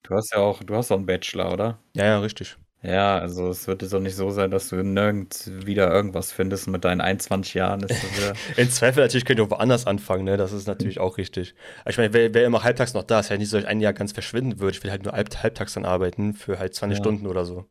Du hast ja auch, du hast auch einen Bachelor, oder? Ja, ja, richtig. Ja, also es wird jetzt auch nicht so sein, dass du nirgends wieder irgendwas findest mit deinen 21 Jahren. Ist In Zweifel natürlich könnt ihr auch woanders anfangen, ne? Das ist natürlich auch richtig. Aber ich meine, wer, wer immer halbtags noch da ist, ja nicht so, dass ich ein Jahr ganz verschwinden würde. Ich will halt nur halb, halbtags dann arbeiten für halt 20 Ja. Stunden oder so.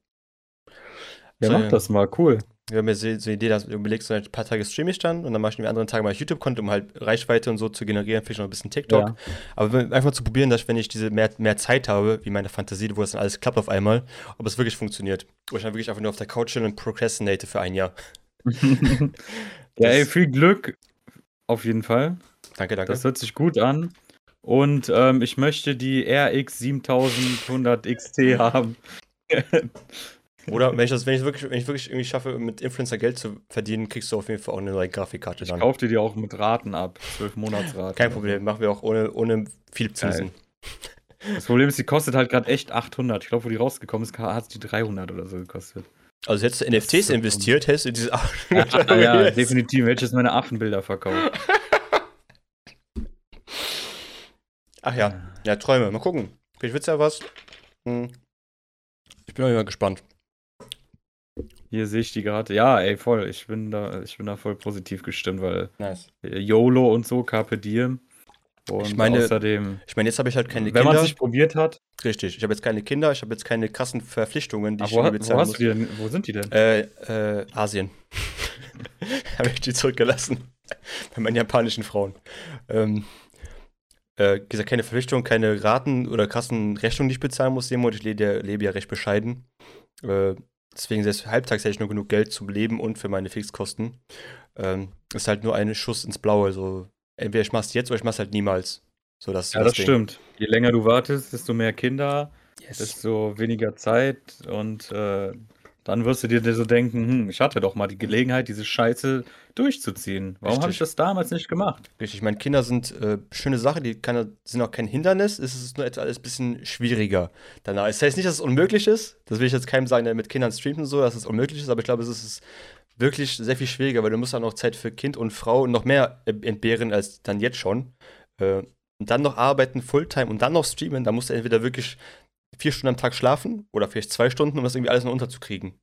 Ja, So, mach das mal, cool. Wir haben ja so so eine Idee, dass du überlegst, so ein paar Tage streame ich dann und dann mache ich die anderen Tage mal YouTube-Content, um halt Reichweite und so zu generieren, vielleicht noch ein bisschen TikTok. Ja. Aber einfach zu probieren, dass wenn ich diese mehr, mehr Zeit habe, wie meine Fantasie, wo das dann alles klappt auf einmal, ob es wirklich funktioniert. Wo ich dann wirklich einfach nur auf der Couch chill und procrastinate für ein Jahr. ja, ey, viel Glück. Auf jeden Fall. Danke, danke. Das hört sich gut an. Und ähm, ich möchte die RX 7100 XT haben. Oder wenn ich das, wenn ich wirklich, wenn ich wirklich irgendwie schaffe, mit Influencer Geld zu verdienen, kriegst du auf jeden Fall auch eine neue Grafikkarte Ich dann. kauf dir die auch mit Raten ab. 12 Monatsraten. Kein Problem, machen wir auch ohne, ohne viel Zinsen. Das Problem ist, die kostet halt gerade echt 800. Ich glaube, wo die rausgekommen ist, hat die 300 oder so gekostet. Also hättest du NFTs so investiert, hättest du diese Ja, ja definitiv. Hätte ich jetzt meine Affenbilder verkauft. Ach ja, ja, Träume. Mal gucken. Vielleicht wird's ja was. Hm. Ich bin auch mal gespannt. Hier sehe ich die gerade. Ja, ey, voll. Ich bin da, ich bin da voll positiv gestimmt, weil Nice. äh, YOLO und so, Carpe Diem. Und Ich meine, außerdem, Ich meine, jetzt habe ich halt keine wenn Kinder. man sich probiert hat, Richtig. Ich habe jetzt keine Kinder, ich habe jetzt keine krassen Verpflichtungen, die Ah, ich wo, irgendwie wo bezahlen hast muss. du die denn? Wo sind die denn? Äh, äh, Asien. habe ich die zurückgelassen. Bei meinen japanischen Frauen. Ähm, äh, gesagt, keine Verpflichtung, keine Raten oder krassen Rechnungen, die ich bezahlen muss. Jemand, ich lebe, ja- lebe ja recht bescheiden. Äh, deswegen selbst halbtags hätte ich nur genug Geld zum Leben und für meine Fixkosten. Ähm, ist halt nur ein Schuss ins Blaue. Also entweder ich mach's jetzt oder ich mach's halt niemals. So, das Ja, das das Ding. stimmt. Je länger du wartest, desto mehr Kinder. Yes. Desto weniger Zeit und äh, dann wirst du dir so denken, hm, ich hatte doch mal die Gelegenheit, diese Scheiße durchzuziehen. Warum habe ich das damals nicht gemacht? Richtig, meine Kinder sind äh, schöne Sache, die kann, sind auch kein Hindernis, es ist nur alles ein bisschen schwieriger danach. Es das heißt nicht, dass es unmöglich ist, das will ich jetzt keinem sagen, der mit Kindern streamt und so, dass es unmöglich ist, aber ich glaube, es ist wirklich sehr viel schwieriger, weil du musst dann noch Zeit für Kind und Frau noch mehr entbehren als dann jetzt schon. Äh, und dann noch arbeiten, Fulltime und dann noch streamen, da musst du entweder wirklich vier Stunden am Tag schlafen oder vielleicht zwei Stunden, um das irgendwie alles noch unterzukriegen.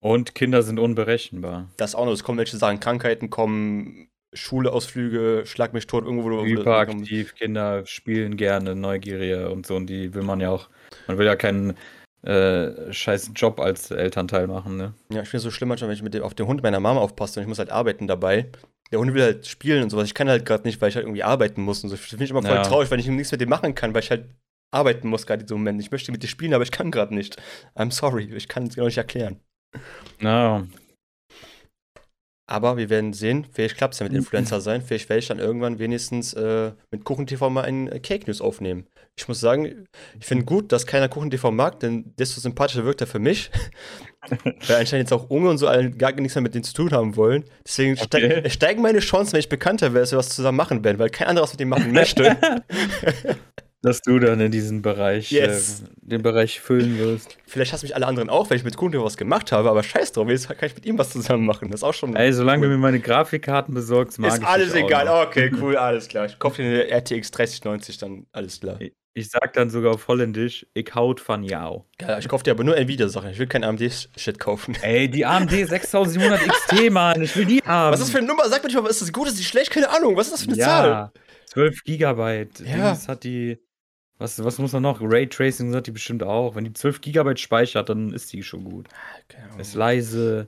Und Kinder sind unberechenbar. Das auch noch. Es kommen welche Sachen, Krankheiten kommen, Schuleausflüge, Schlag mich tot, irgendwo. Wo Hyperaktiv, Kinder spielen gerne, Neugieriger und so. Und die will man ja auch. Man will ja keinen äh, scheiß Job als Elternteil machen, ne? Ja, ich finde es so schlimm manchmal, wenn ich mit dem, auf den Hund meiner Mama aufpasse und ich muss halt arbeiten dabei. Der Hund will halt spielen und sowas. Ich kann halt gerade nicht, weil ich halt irgendwie arbeiten muss und so. Ich finde ich immer voll ja. traurig, weil ich nichts mit dem machen kann, weil ich halt arbeiten muss gerade in diesem Moment. Ich möchte mit dir spielen, aber ich kann gerade nicht. I'm sorry, ich kann es dir noch nicht erklären. No. Aber wir werden sehen, vielleicht klappt es ja mit Influencer sein. Vielleicht werde ich dann irgendwann wenigstens äh, mit KuchenTV mal einen äh, Cake News aufnehmen. Ich muss sagen, ich finde gut, dass keiner KuchenTV mag, denn desto sympathischer wirkt er für mich. Weil anscheinend jetzt auch Unge und so alle gar nichts mehr mit denen zu tun haben wollen. Deswegen okay. steig, steigen meine Chancen, wenn ich bekannter wäre, dass wir was zusammen machen werden, weil kein anderer was mit dem machen möchte. dass du dann in diesen Bereich, yes. äh, den Bereich füllen wirst. Vielleicht hast du mich alle anderen auch, weil ich mit Kunden was gemacht habe, aber scheiß drauf, jetzt kann ich mit ihm was zusammen machen. Das ist auch schon. Ey, solange cool. du mir meine Grafikkarten besorgst, mag ist ich alles egal. Noch. Okay, cool, alles klar. Ich kaufe dir eine RTX 3090, dann alles klar. Ich sag dann sogar auf Holländisch, ich haut van jou. Ja, ich kaufe dir aber nur Nvidia-Sachen. Ich will kein AMD-Shit kaufen. Ey, die AMD 6700 XT, Mann. Ich will die haben. Was ist das für eine Nummer? Sag mir mal, ist das gut, ist die schlecht? Keine Ahnung. Was ist das für eine ja, Zahl? 12 Gigabyte. Ja. Das hat die was, was muss man noch? Raytracing hat die bestimmt auch. Wenn die 12 GB speichert, dann ist die schon gut. Ah, ist leise.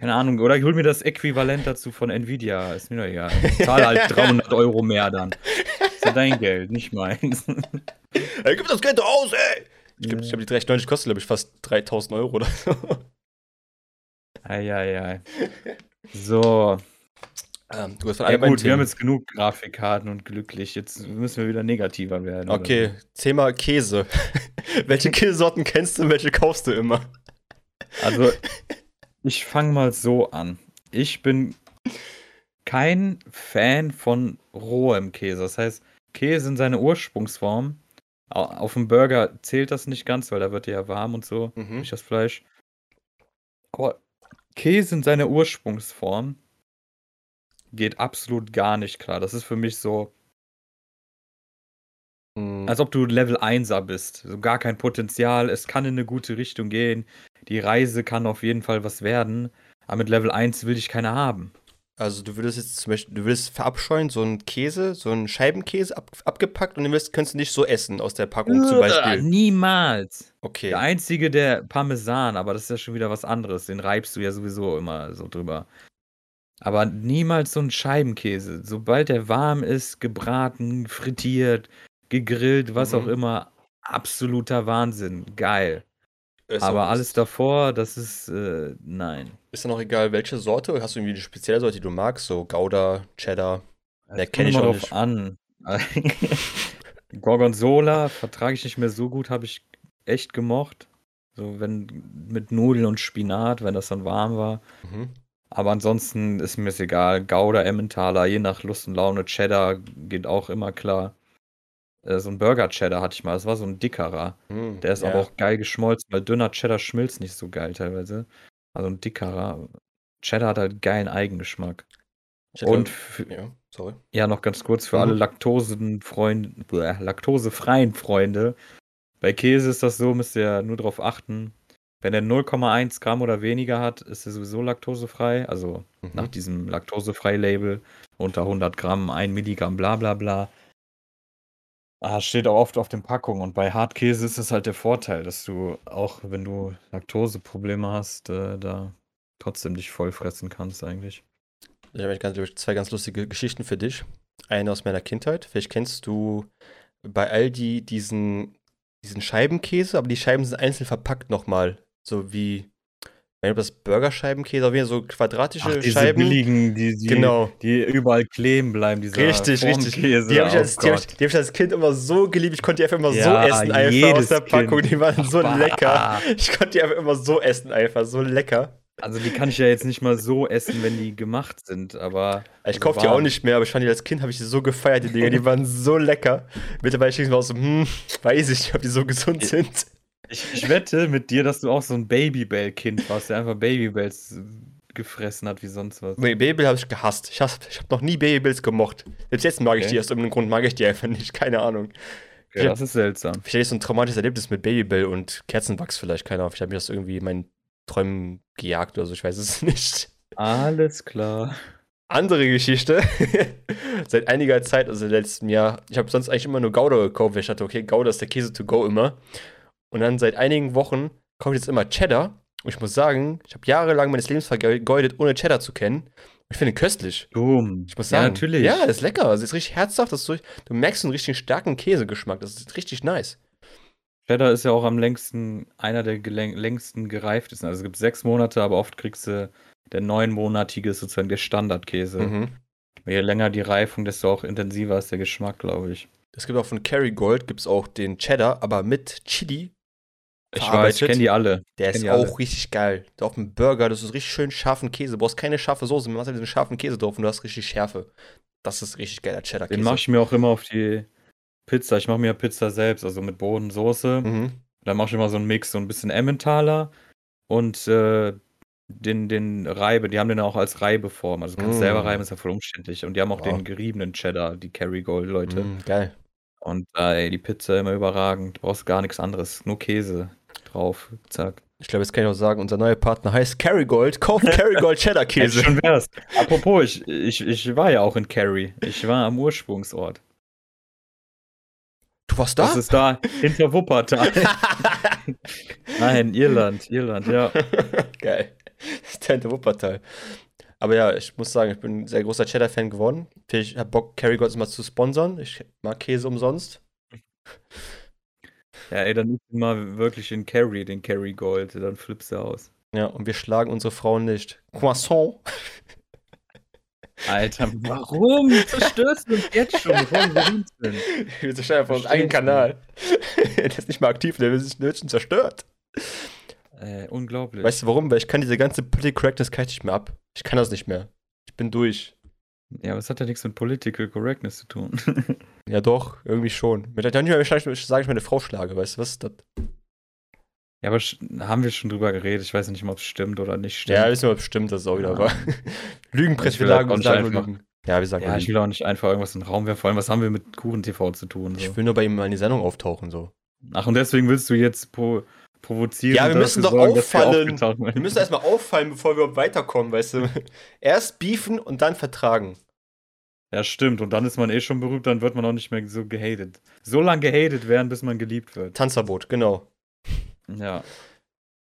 Keine Ahnung. Oder ich hol mir das Äquivalent dazu von Nvidia. Ist mir doch egal. Ich zahle halt 300 Euro mehr dann. Ist ja dein Geld, nicht meins. Ey, gib das Geld aus, ey! Ich glaube, glaub, die 390 kostet, glaube ich, fast 3000 Euro oder so. Eieiei. So. Ähm, du hast ja gut, Themen. wir haben jetzt genug Grafikkarten und glücklich. Jetzt müssen wir wieder negativer werden. Okay, Thema Käse. welche Käsesorten kennst du und welche kaufst du immer? Also, ich fange mal so an. Ich bin kein Fan von rohem Käse. Das heißt, Käse in seiner Ursprungsform. Auf dem Burger zählt das nicht ganz, weil da wird ja warm und so, mhm. durch das Fleisch. Aber Käse in seiner Ursprungsform geht absolut gar nicht klar. Das ist für mich so, mhm. als ob du Level 1er bist. So gar kein Potenzial. Es kann in eine gute Richtung gehen. Die Reise kann auf jeden Fall was werden. Aber mit Level 1 will ich keine haben. Also du würdest jetzt zum Beispiel, du würdest verabscheuen, so einen Käse, so einen Scheibenkäse ab, abgepackt und den wirst, könntest du nicht so essen aus der Packung zum Beispiel. Niemals. Okay. Der einzige, der Parmesan, aber das ist ja schon wieder was anderes. Den reibst du ja sowieso immer so drüber. Aber niemals so ein Scheibenkäse. Sobald der warm ist, gebraten, frittiert, gegrillt, was mhm. auch immer, absoluter Wahnsinn. Geil. Ist Aber alles davor, das ist, äh, nein. Ist dann auch egal, welche Sorte? Hast du irgendwie eine spezielle Sorte, die du magst? So Gouda, Cheddar? Der kenne ich auch drauf nicht. an. Gorgonzola vertrage ich nicht mehr so gut, habe ich echt gemocht. So, wenn mit Nudeln und Spinat, wenn das dann warm war. Mhm. Aber ansonsten ist mir es egal. Gouda, Emmentaler, je nach Lust und Laune. Cheddar geht auch immer klar. Äh, so ein Burger-Cheddar hatte ich mal. Das war so ein dickerer. Mm, Der ist ja. aber auch geil geschmolzen, weil dünner Cheddar schmilzt nicht so geil teilweise. Also ein dickerer. Cheddar hat halt geilen Eigengeschmack. Cheddar, und ja, sorry. ja, noch ganz kurz für mhm. alle Laktosenfreunde, laktosefreien Freunde. Bei Käse ist das so, müsst ihr nur darauf achten. Wenn er 0,1 Gramm oder weniger hat, ist er sowieso laktosefrei. Also mhm. nach diesem laktosefrei-Label unter 100 Gramm, 1 Milligramm, bla bla bla. Ah, steht auch oft auf den Packungen. Und bei Hartkäse ist es halt der Vorteil, dass du auch, wenn du Laktoseprobleme hast, äh, da trotzdem dich vollfressen kannst eigentlich. Ich habe ganz, zwei ganz lustige Geschichten für dich. Eine aus meiner Kindheit. Vielleicht kennst du bei Aldi diesen, diesen Scheibenkäse, aber die Scheiben sind einzeln verpackt nochmal so wie Ich das Burgerscheibenkäse, auf jeden Fall so quadratische Ach, diese Scheiben. billigen, die, die, Genau. die überall kleben bleiben, dieser Richtig, richtig. Die habe ich, als- Oh die hab ich, die hab ich als Kind immer so geliebt. Ich konnte die einfach immer so Ja, essen, einfach aus der Packung. Kind. Die waren so lecker. Ich konnte die einfach immer so essen, einfach so lecker. Also die kann ich ja jetzt nicht mal so essen, wenn die gemacht sind, aber. Ich also kaufe die auch nicht mehr, aber ich fand die als Kind, habe ich die so gefeiert, die Dinge. Die waren so lecker. Mittlerweile stehe ich mir auch so, hm, weiß ich nicht, ob die so gesund sind. Ich, ich wette mit dir, dass du auch so ein Babybell-Kind warst, der einfach Babybells gefressen hat wie sonst was. Nee, Babybel habe ich gehasst. Ich, hasse- ich habe noch nie Babybills gemocht. Selbst jetzt mag ich Okay. die, aus irgendeinem Grund mag ich die einfach nicht, keine Ahnung. Okay, das ist seltsam. Vielleicht ich so ein traumatisches Erlebnis mit Babybell und Kerzenwachs vielleicht, keine Ahnung. Vielleicht habe ich das irgendwie in meinen Träumen gejagt oder so, ich weiß es nicht. Alles klar. Andere Geschichte. Seit einiger Zeit, also letztem Jahr, ich habe sonst eigentlich immer nur Gouda gekauft, weil ich dachte, okay, Gouda ist der Käse to go immer. Und dann seit einigen Wochen kaufe ich jetzt immer Cheddar. Und ich muss sagen, ich habe jahrelang meines Lebens vergeudet, ohne Cheddar zu kennen. Ich finde ihn köstlich. Boom. Ich muss Ja, sagen. natürlich. Ja, das ist lecker. Also ist richtig herzhaft. Das ist so, du merkst einen richtig starken Käsegeschmack. Das ist richtig nice. Cheddar ist ja auch am längsten, einer der längsten gereiftesten. Also es gibt sechs Monate, aber oft kriegst du der neunmonatige ist sozusagen der Standardkäse. Mhm. Je länger die Reifung, desto auch intensiver ist der Geschmack, glaube ich. Es gibt auch von Kerrygold gibt's auch den Cheddar, aber mit Chili. Ich weiß, ich kenne die alle. Der ist die alle. auch richtig geil. Auf dem Burger, das ist richtig schön scharfen Käse. Du brauchst keine scharfe Soße, du machst halt diesen scharfen Käse drauf und du hast richtig Schärfe. Das ist richtig geiler Cheddar-Käse. Den mache ich mir auch immer auf die Pizza. Ich mache mir Pizza selbst, also mit Bodensoße. Mhm. Dann mache ich immer so einen Mix, so ein bisschen Emmentaler und äh, den, den Reibe. Die haben den auch als Reibeform. Also du kannst Mm. selber reiben, ist ja voll umständlich. Und die haben auch Wow. den geriebenen Cheddar, die Kerrygold-Leute. Mhm, geil. Und äh, ey, die Pizza immer überragend. Du brauchst gar nichts anderes. Nur Käse drauf. Zack. Ich glaube, jetzt kann ich auch sagen, unser neuer Partner heißt Kerrygold. Kauft Kerrygold Hätte Cheddar-Käse. schon wär's. Apropos, ich, ich, ich war ja auch in Kerry. Ich war am Ursprungsort. Du warst da? Das ist da hinter Wuppertal. Nein, Irland, Irland, ja. Geil. Das ist der Wuppertal. Aber ja, ich muss sagen, ich bin ein sehr großer Cheddar-Fan geworden. Ich habe Bock, Kerrygold mal zu sponsern. Ich mag Käse umsonst. Ja, ey, dann ist mal wirklich in Kerry, den Kerry Gold, dann flippst du aus. Ja, und wir schlagen unsere Frauen nicht. Croissant. Alter, warum zerstörst du uns jetzt schon, bevor wir sind? Wir zerstören von Verstehst eigenen du? Kanal. der ist nicht mal aktiv, der wird sich nötig zerstört. Äh, unglaublich. Weißt du warum? Weil ich kann diese ganze Political Correctness kann ich nicht mehr ab. Ich kann das nicht mehr. Ich bin durch. ja, aber es hat ja nichts mit Political Correctness zu tun. Ja, doch, irgendwie schon. Mit der mehr sage ich meine Frau schlage, weißt du, was ist das? ja, aber haben wir schon drüber geredet. Ich weiß nicht mal, ob es stimmt oder nicht stimmt. Ja, wissen wir bestimmt, das ist auch wieder Ja. wahr. Lügenpresse, wir sagen, wir sagen Lügen. Ja, wir sagen Ja, ich will auch nicht einfach irgendwas in den Raum werfen. Vor allem, was haben wir mit Kuchen TV zu tun? So. Ich will nur bei ihm mal in die Sendung auftauchen, so. Ach, und deswegen willst du jetzt pro provozieren? Ja, wir müssen doch sorgen, wir auffallen. werden? Wir müssen erstmal auffallen, bevor wir überhaupt weiterkommen, weißt du? Erst beefen und dann vertragen. Ja, stimmt. Und dann ist man eh schon berühmt, dann wird man auch nicht mehr so gehatet. So lange gehatet werden, bis man geliebt wird. Tanzverbot, genau. Ja.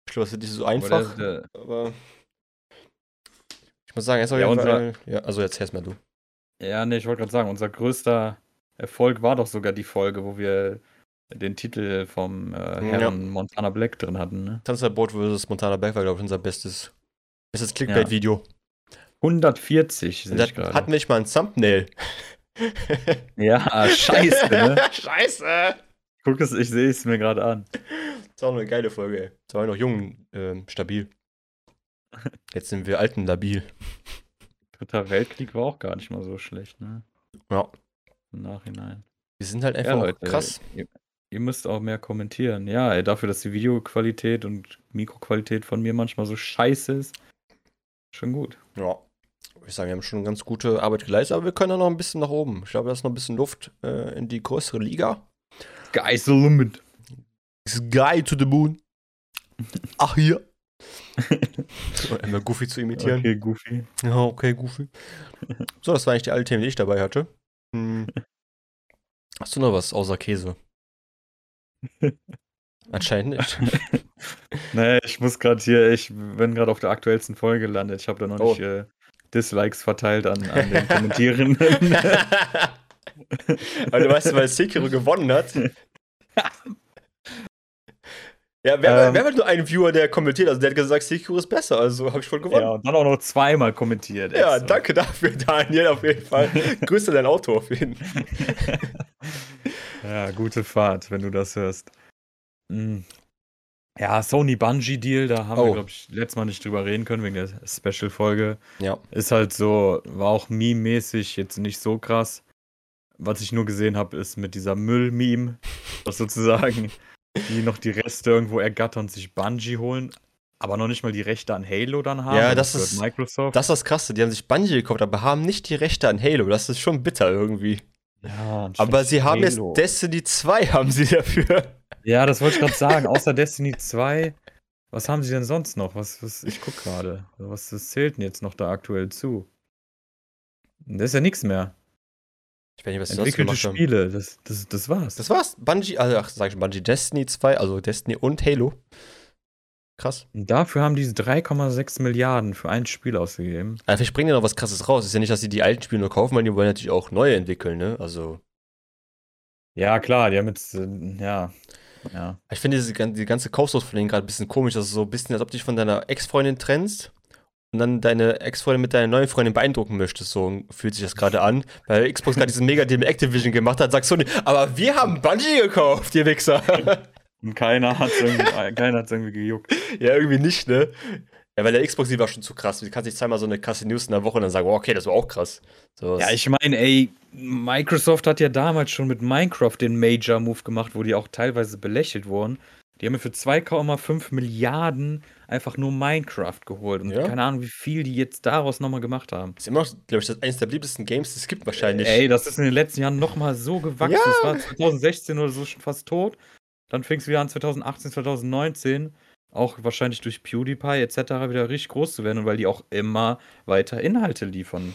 Ich glaube, das wird nicht so Aber einfach, der- aber. Ich muss sagen, auf Ja, unser-. Ja, also erzähl's mal du. Ja, nee, ich wollte gerade sagen, unser größter Erfolg war doch sogar die Folge, wo wir den Titel vom äh, Herrn Montana Black drin hatten. Ne? Tanzverbot versus Montana Black war, glaube ich, unser bestes, bestes Clickbait-Video. 140 sehe Und da ich gerade. hatten wir nicht mal ein Thumbnail. Ja, scheiße, ne? Scheiße! Guck es, ich sehe es mir gerade an. Das war auch eine geile Folge, ey. Da war ich noch jung, ähm, stabil. Jetzt sind wir alten labil. Dritter Weltkrieg war auch gar nicht mal so schlecht, ne? Ja. Im Nachhinein. Wir sind halt Ja, einfach Leute, krass. Ihr, ihr müsst auch mehr kommentieren. Ja, ey, dafür, dass die Videoqualität und Mikroqualität von mir manchmal so scheiße ist. Schon gut. Ja. Ich sage, wir haben schon ganz gute Arbeit geleistet, aber wir können da noch ein bisschen nach oben. Ich glaube, da ist noch ein bisschen Luft äh, in die größere Liga. Guys the limit. Sky to the moon. Ach, hier. um immer Goofy zu imitieren. Okay, Goofy. Ja, okay, Goofy. So, das waren eigentlich die alle Themen, die ich dabei hatte. Hm. Hast du noch was außer Käse? Anscheinend nicht. Nee, ich muss gerade hier, ich bin gerade auf der aktuellsten Folge gelandet. Ich habe da noch Oh. nicht äh, Dislikes verteilt an, an den Kommentierenden. Aber du weißt, weil Sekiro gewonnen hat. Ja, wer, Ähm. wer war nur ein Viewer, der kommentiert? Also der hat gesagt, Sekiro ist besser, also habe ich voll gewonnen. Ja, und dann auch noch zweimal kommentiert. Ja, extra. danke dafür, Daniel, auf jeden Fall. Grüße dein Auto auf jeden Fall. Ja, gute Fahrt, wenn du das hörst. Mm. Ja, Sony Bungie Deal, da haben wir, Oh. glaube ich, letztes Mal nicht drüber reden können wegen der Special-Folge. Ja. Ist halt so, war auch meme-mäßig jetzt nicht so krass. Was ich nur gesehen habe, ist mit dieser Müll-Meme, was sozusagen, die noch die Reste irgendwo ergattern und sich Bungie holen, aber noch nicht mal die Rechte an Halo dann haben. Ja, das gehört ist- Microsoft. Das ist das Krasse, die haben sich Bungie gekauft, aber haben nicht die Rechte an Halo. Das ist schon bitter irgendwie. ja, Aber sie haben Halo. jetzt Destiny 2 haben sie dafür. Ja, das wollte ich gerade sagen. Außer Destiny 2, was haben sie denn sonst noch? Was, was, ich guck gerade. Was was zählt denn jetzt noch da aktuell zu? Das ist ja nichts mehr. Ich weiß nicht, was sonst Entwickelte haben. Spiele, das, das, das war's. Das war's. Bungie, also ach, sag ich Bungie Destiny 2, also Destiny und Halo. Krass. Und dafür haben diese 3,6 Milliarden für ein Spiel ausgegeben. Aber vielleicht bringen die noch was krasses raus. Ist ja nicht, dass sie die alten Spiele nur kaufen, weil die wollen natürlich auch neue entwickeln, ne? Also. Ja, klar, die haben jetzt, äh, ja. Ja. Ich finde diese, die ganze von denen gerade ein bisschen komisch. Das ist so ein bisschen, als ob du dich von deiner Ex-Freundin trennst und dann deine Ex-Freundin mit deiner neuen Freundin beeindrucken möchtest. So fühlt sich das gerade an. Weil Xbox gerade diesen Mega-Deal mit Activision gemacht hat, sagt Sony, aber wir haben Bungie gekauft, ihr Wichser. Und keiner hat irgendwie, keiner hat's irgendwie gejuckt. ja, irgendwie nicht, ne? Ja, weil der Xbox-Deal war schon zu krass. Du kannst nicht zweimal so eine krasse News in der Woche und dann sagen, oh, okay, das war auch krass. So, Ja, ich meine, ey, Microsoft hat ja damals schon mit Minecraft den Major-Move gemacht, wo die auch teilweise belächelt wurden. Die haben ja für 2,5 Milliarden einfach nur Minecraft geholt. Und Ja. keine Ahnung, wie viel die jetzt daraus nochmal gemacht haben. ist immer noch, glaube ich, das eines der beliebtesten Games, die es gibt wahrscheinlich. Ey, das ist in den letzten Jahren nochmal so gewachsen. Ja. Es war 2016 oder so schon fast tot. Dann fing es wieder an 2018, 2019. Auch wahrscheinlich durch PewDiePie etc. wieder richtig groß zu werden. Und weil die auch immer weiter Inhalte liefern.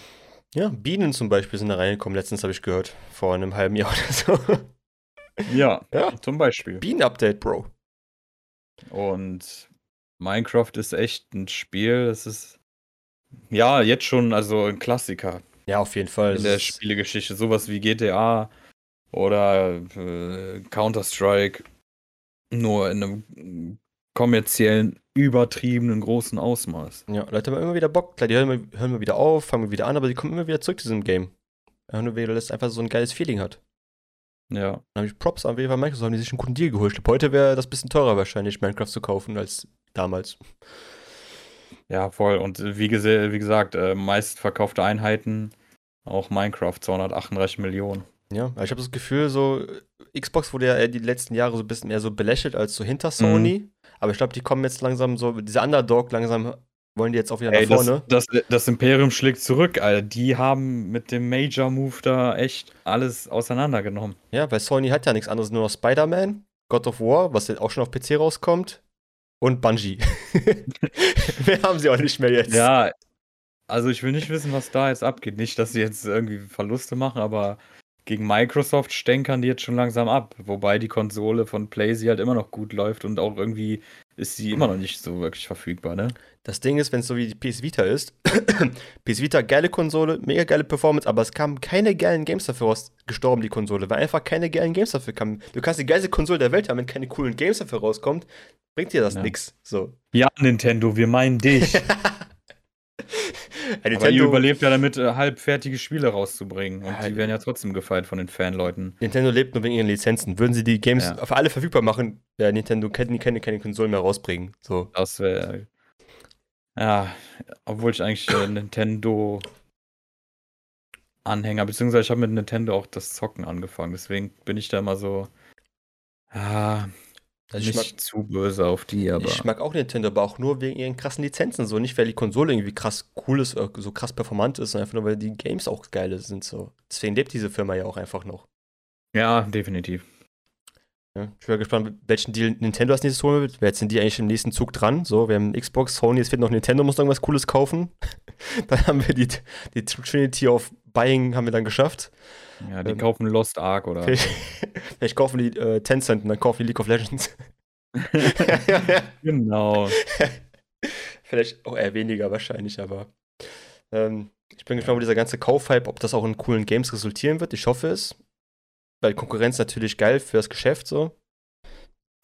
Ja, Bienen zum Beispiel sind da reingekommen, letztens habe ich gehört. Vor einem halben Jahr oder so. Ja, Ja. zum Beispiel. Bienen-Update, Bro. Und Minecraft ist echt ein Spiel, das ist ja jetzt schon also ein Klassiker Ja, auf jeden Fall. in der Spielegeschichte. Sowas wie GTA oder äh, Counter-Strike, nur in einem kommerziellen, übertriebenen, großen Ausmaß. Ja, Leute haben immer wieder Bock. Klar, die hören, mal- hören mal wieder auf, fangen wieder an, aber die kommen immer wieder zurück zu diesem Game. Einfach nur, weil das einfach so ein geiles Feeling hat. Ja. Dann habe ich Props an Fall Microsoft, haben die sich einen guten Deal geholt. Ich Heute wäre das ein bisschen teurer wahrscheinlich, Minecraft zu kaufen, als damals. Ja, voll. Und wie, wie gesagt, äh, meistverkaufte Einheiten, auch Minecraft, 238 Millionen. Ja, ich habe das Gefühl, so Xbox wurde ja die letzten Jahre so ein bisschen mehr so belächelt als so hinter Sony. Aber ich glaube, die kommen jetzt langsam so, dieser Underdog langsam wollen die jetzt auch wieder Ey, nach das, vorne. das, das Imperium schlägt zurück, Alter. Die haben mit dem Major-Move da echt alles auseinandergenommen. Ja, weil Sony hat ja nichts anderes, nur noch Spider-Man, God of War, was jetzt auch schon auf PC rauskommt, und Bungie. Mehr haben sie auch nicht mehr jetzt. Ja, also ich will nicht wissen, was da jetzt abgeht. Nicht, dass sie jetzt irgendwie Verluste machen, aber gegen Microsoft stänkern die jetzt schon langsam ab. Wobei die Konsole von PlayStation halt immer noch gut läuft und auch irgendwie ist sie immer noch nicht so wirklich verfügbar, ne? Das Ding ist, wenn es so wie die PS Vita ist, PS Vita, geile Konsole, mega geile Performance, aber es kamen keine geilen Games dafür raus, gestorben die Konsole, weil einfach keine geilen Games dafür kamen. Du kannst die geilste Konsole der Welt haben, wenn keine coolen Games dafür rauskommt, bringt dir das Ja. nix. So. Ja, Nintendo, wir meinen dich. Ja, Nintendo, überlebt ja damit, äh, halbfertige Spiele rauszubringen. Und Ja, die werden ja trotzdem gefeiert von den Fanleuten. Nintendo lebt nur wegen ihren Lizenzen. Würden sie die Games Ja. für alle verfügbar machen, ja, Nintendo könnten keine, keine Konsolen mehr rausbringen. So. Das wäre. Ja, obwohl ich eigentlich äh, Nintendo Anhänger, beziehungsweise ich habe mit Nintendo auch das Zocken angefangen, deswegen bin ich da immer so. Ja, Also ich mag- zu böse auf die, aber. Ich mag auch Nintendo, aber auch nur wegen ihren krassen Lizenzen. So nicht, weil die Konsole irgendwie krass cool ist, äh, so krass performant ist, sondern einfach nur, weil die Games auch geile sind. So. Deswegen lebt diese Firma ja auch einfach noch. ja, definitiv. Ja. Ich bin gespannt, welchen Deal Nintendo als nächstes holen wird. Wer jetzt sind die eigentlich im nächsten Zug dran? So, wir haben Xbox, Sony, es fehlt noch Nintendo, muss noch irgendwas Cooles kaufen. dann haben wir die, die Trinity of Buying haben wir dann geschafft. Ja, die Ähm, kaufen Lost Ark oder. Vielleicht, vielleicht kaufen die äh, Tencent und dann kaufen die League of Legends. genau. Vielleicht auch eher weniger wahrscheinlich, aber ähm, ich bin gespannt, wo dieser ganze Kaufhype, ob das auch in coolen Games resultieren wird. Ich hoffe es. Weil Konkurrenz natürlich geil für das Geschäft so.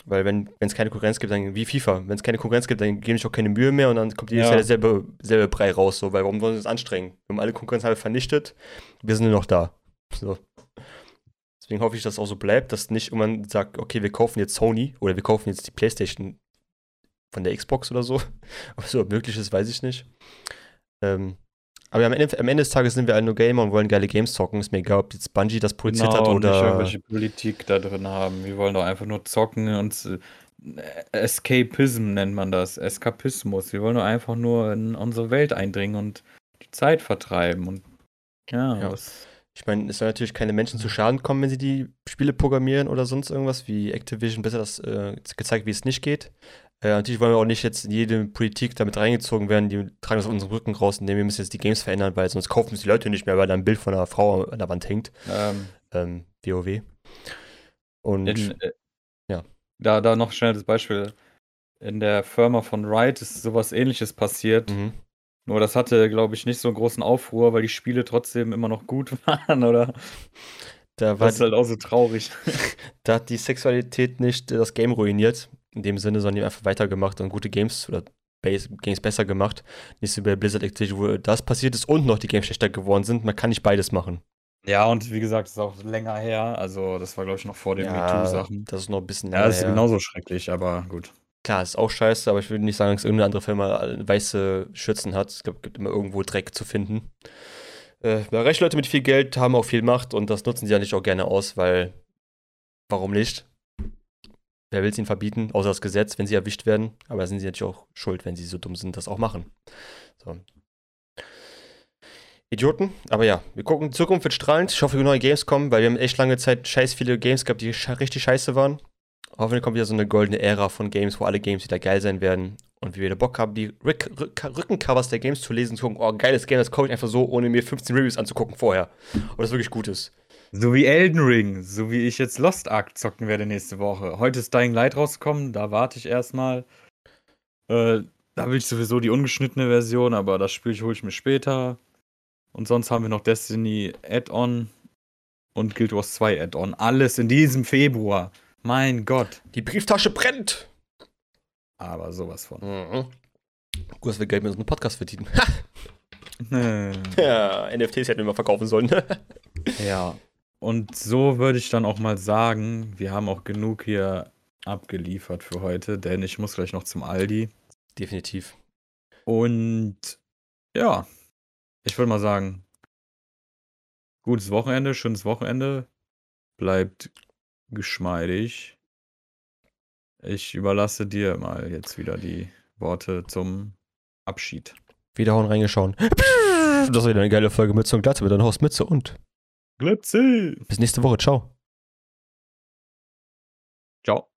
Weil wenn es keine Konkurrenz gibt, dann wie FIFA. Wenn es keine Konkurrenz gibt, dann gebe ich auch keine Mühe mehr und dann kommt jedes Ja. Jahr derselbe, selbe Brei raus. So, weil warum wollen wir uns anstrengen? Wir haben alle Konkurrenz alle vernichtet, wir sind nur noch da. So. Deswegen hoffe ich, dass es auch so bleibt, dass nicht irgendwann sagt, okay, wir kaufen jetzt Sony oder wir kaufen jetzt die Playstation von der Xbox oder so. Ob so möglich ist, weiß ich nicht. Ähm, aber am Ende, am Ende des Tages sind wir alle nur Gamer und wollen geile Games zocken. Ist mir egal, ob jetzt Bungie das produziert hat Genau, nicht oder. irgendwelche Politik da drin haben. Wir wollen doch einfach nur zocken und äh, Escapism nennt man das. Eskapismus. Wir wollen doch einfach nur in unsere Welt eindringen und die Zeit vertreiben. Und ja, Ja. Ich meine, es soll natürlich keine Menschen zu Schaden kommen, wenn sie die Spiele programmieren oder sonst irgendwas, wie Activision besser das äh, gezeigt, wie es nicht geht. Äh, natürlich wollen wir auch nicht jetzt in jede Politik damit reingezogen werden, die tragen das auf unseren Rücken raus, indem wir müssen jetzt die Games verändern, weil sonst kaufen es die Leute nicht mehr, weil da ein Bild von einer Frau an der Wand hängt. ähm, Ähm, WoW. Und in, äh, ja. Da, da noch schnell das Beispiel. In der Firma von Riot ist sowas ähnliches passiert. mhm. Nur das hatte, glaube ich, nicht so einen großen Aufruhr, weil die Spiele trotzdem immer noch gut waren, oder? da, war, Das ist halt auch so traurig. da hat die Sexualität nicht das Game ruiniert, in dem Sinne, sondern die einfach weitergemacht und gute Games oder Base, Games besser gemacht. Nicht so bei Blizzard Activision, wo das passiert ist und noch die Games schlechter geworden sind. Man kann nicht beides machen. Ja, und wie gesagt, das ist auch länger her. Also, das war, glaube ich, noch vor den MeToo-Sachen. das ist noch ein bisschen Ja, das ist her. genauso schrecklich, aber gut. Klar, ist auch scheiße, aber ich würde nicht sagen, dass irgendeine andere Firma weiße Schürzen hat. Es gibt, gibt immer irgendwo Dreck zu finden. Äh, ja, reiche Leute mit viel Geld haben auch viel Macht und das nutzen sie ja nicht auch gerne aus, weil warum nicht? Wer will es ihnen verbieten, außer das Gesetz, wenn sie erwischt werden? Aber da sind sie natürlich auch schuld, wenn sie so dumm sind, das auch machen. So. Idioten, aber ja, wir gucken, die Zukunft wird strahlend. Ich hoffe, neue Games kommen, weil wir haben echt lange Zeit scheiß viele Games gehabt, die sche richtig scheiße waren. Hoffentlich kommt wieder so eine goldene Ära von Games, wo alle Games wieder geil sein werden und wir wieder Bock haben, die Rück Rück Rückencovers der Games zu lesen, zu gucken, oh, geiles Game, das kaufe ich einfach so, ohne mir 15 Reviews anzugucken vorher. Und das wirklich gut ist. So wie Elden Ring, so wie ich jetzt Lost Ark zocken werde nächste Woche. Heute ist Dying Light rausgekommen, da warte ich erstmal. Äh, da will ich sowieso die ungeschnittene Version, aber das Spiel hole ich mir später. Und sonst haben wir noch Destiny Add-on und Guild Wars 2 Add-on. Alles in diesem Februar. Mein Gott. Die Brieftasche brennt! Aber sowas von. Mhm. Gut, dass wir Geld mit unserem Podcast verdienen. Äh, ja, NFTs hätten wir mal verkaufen sollen. ja. Und so würde ich dann auch mal sagen, wir haben auch genug hier abgeliefert für heute, denn ich muss gleich noch zum Aldi. Definitiv. Und ja, ich würde mal sagen, gutes Wochenende, schönes Wochenende. Bleibt geschmeidig. Ich überlasse dir mal jetzt wieder die Worte zum Abschied. Wiederhauen reingeschaut. Das ist wieder eine geile Folge Mütze und Glatze mit deinem Host Mütze und Glitzy! bis nächste Woche. Ciao. Ciao.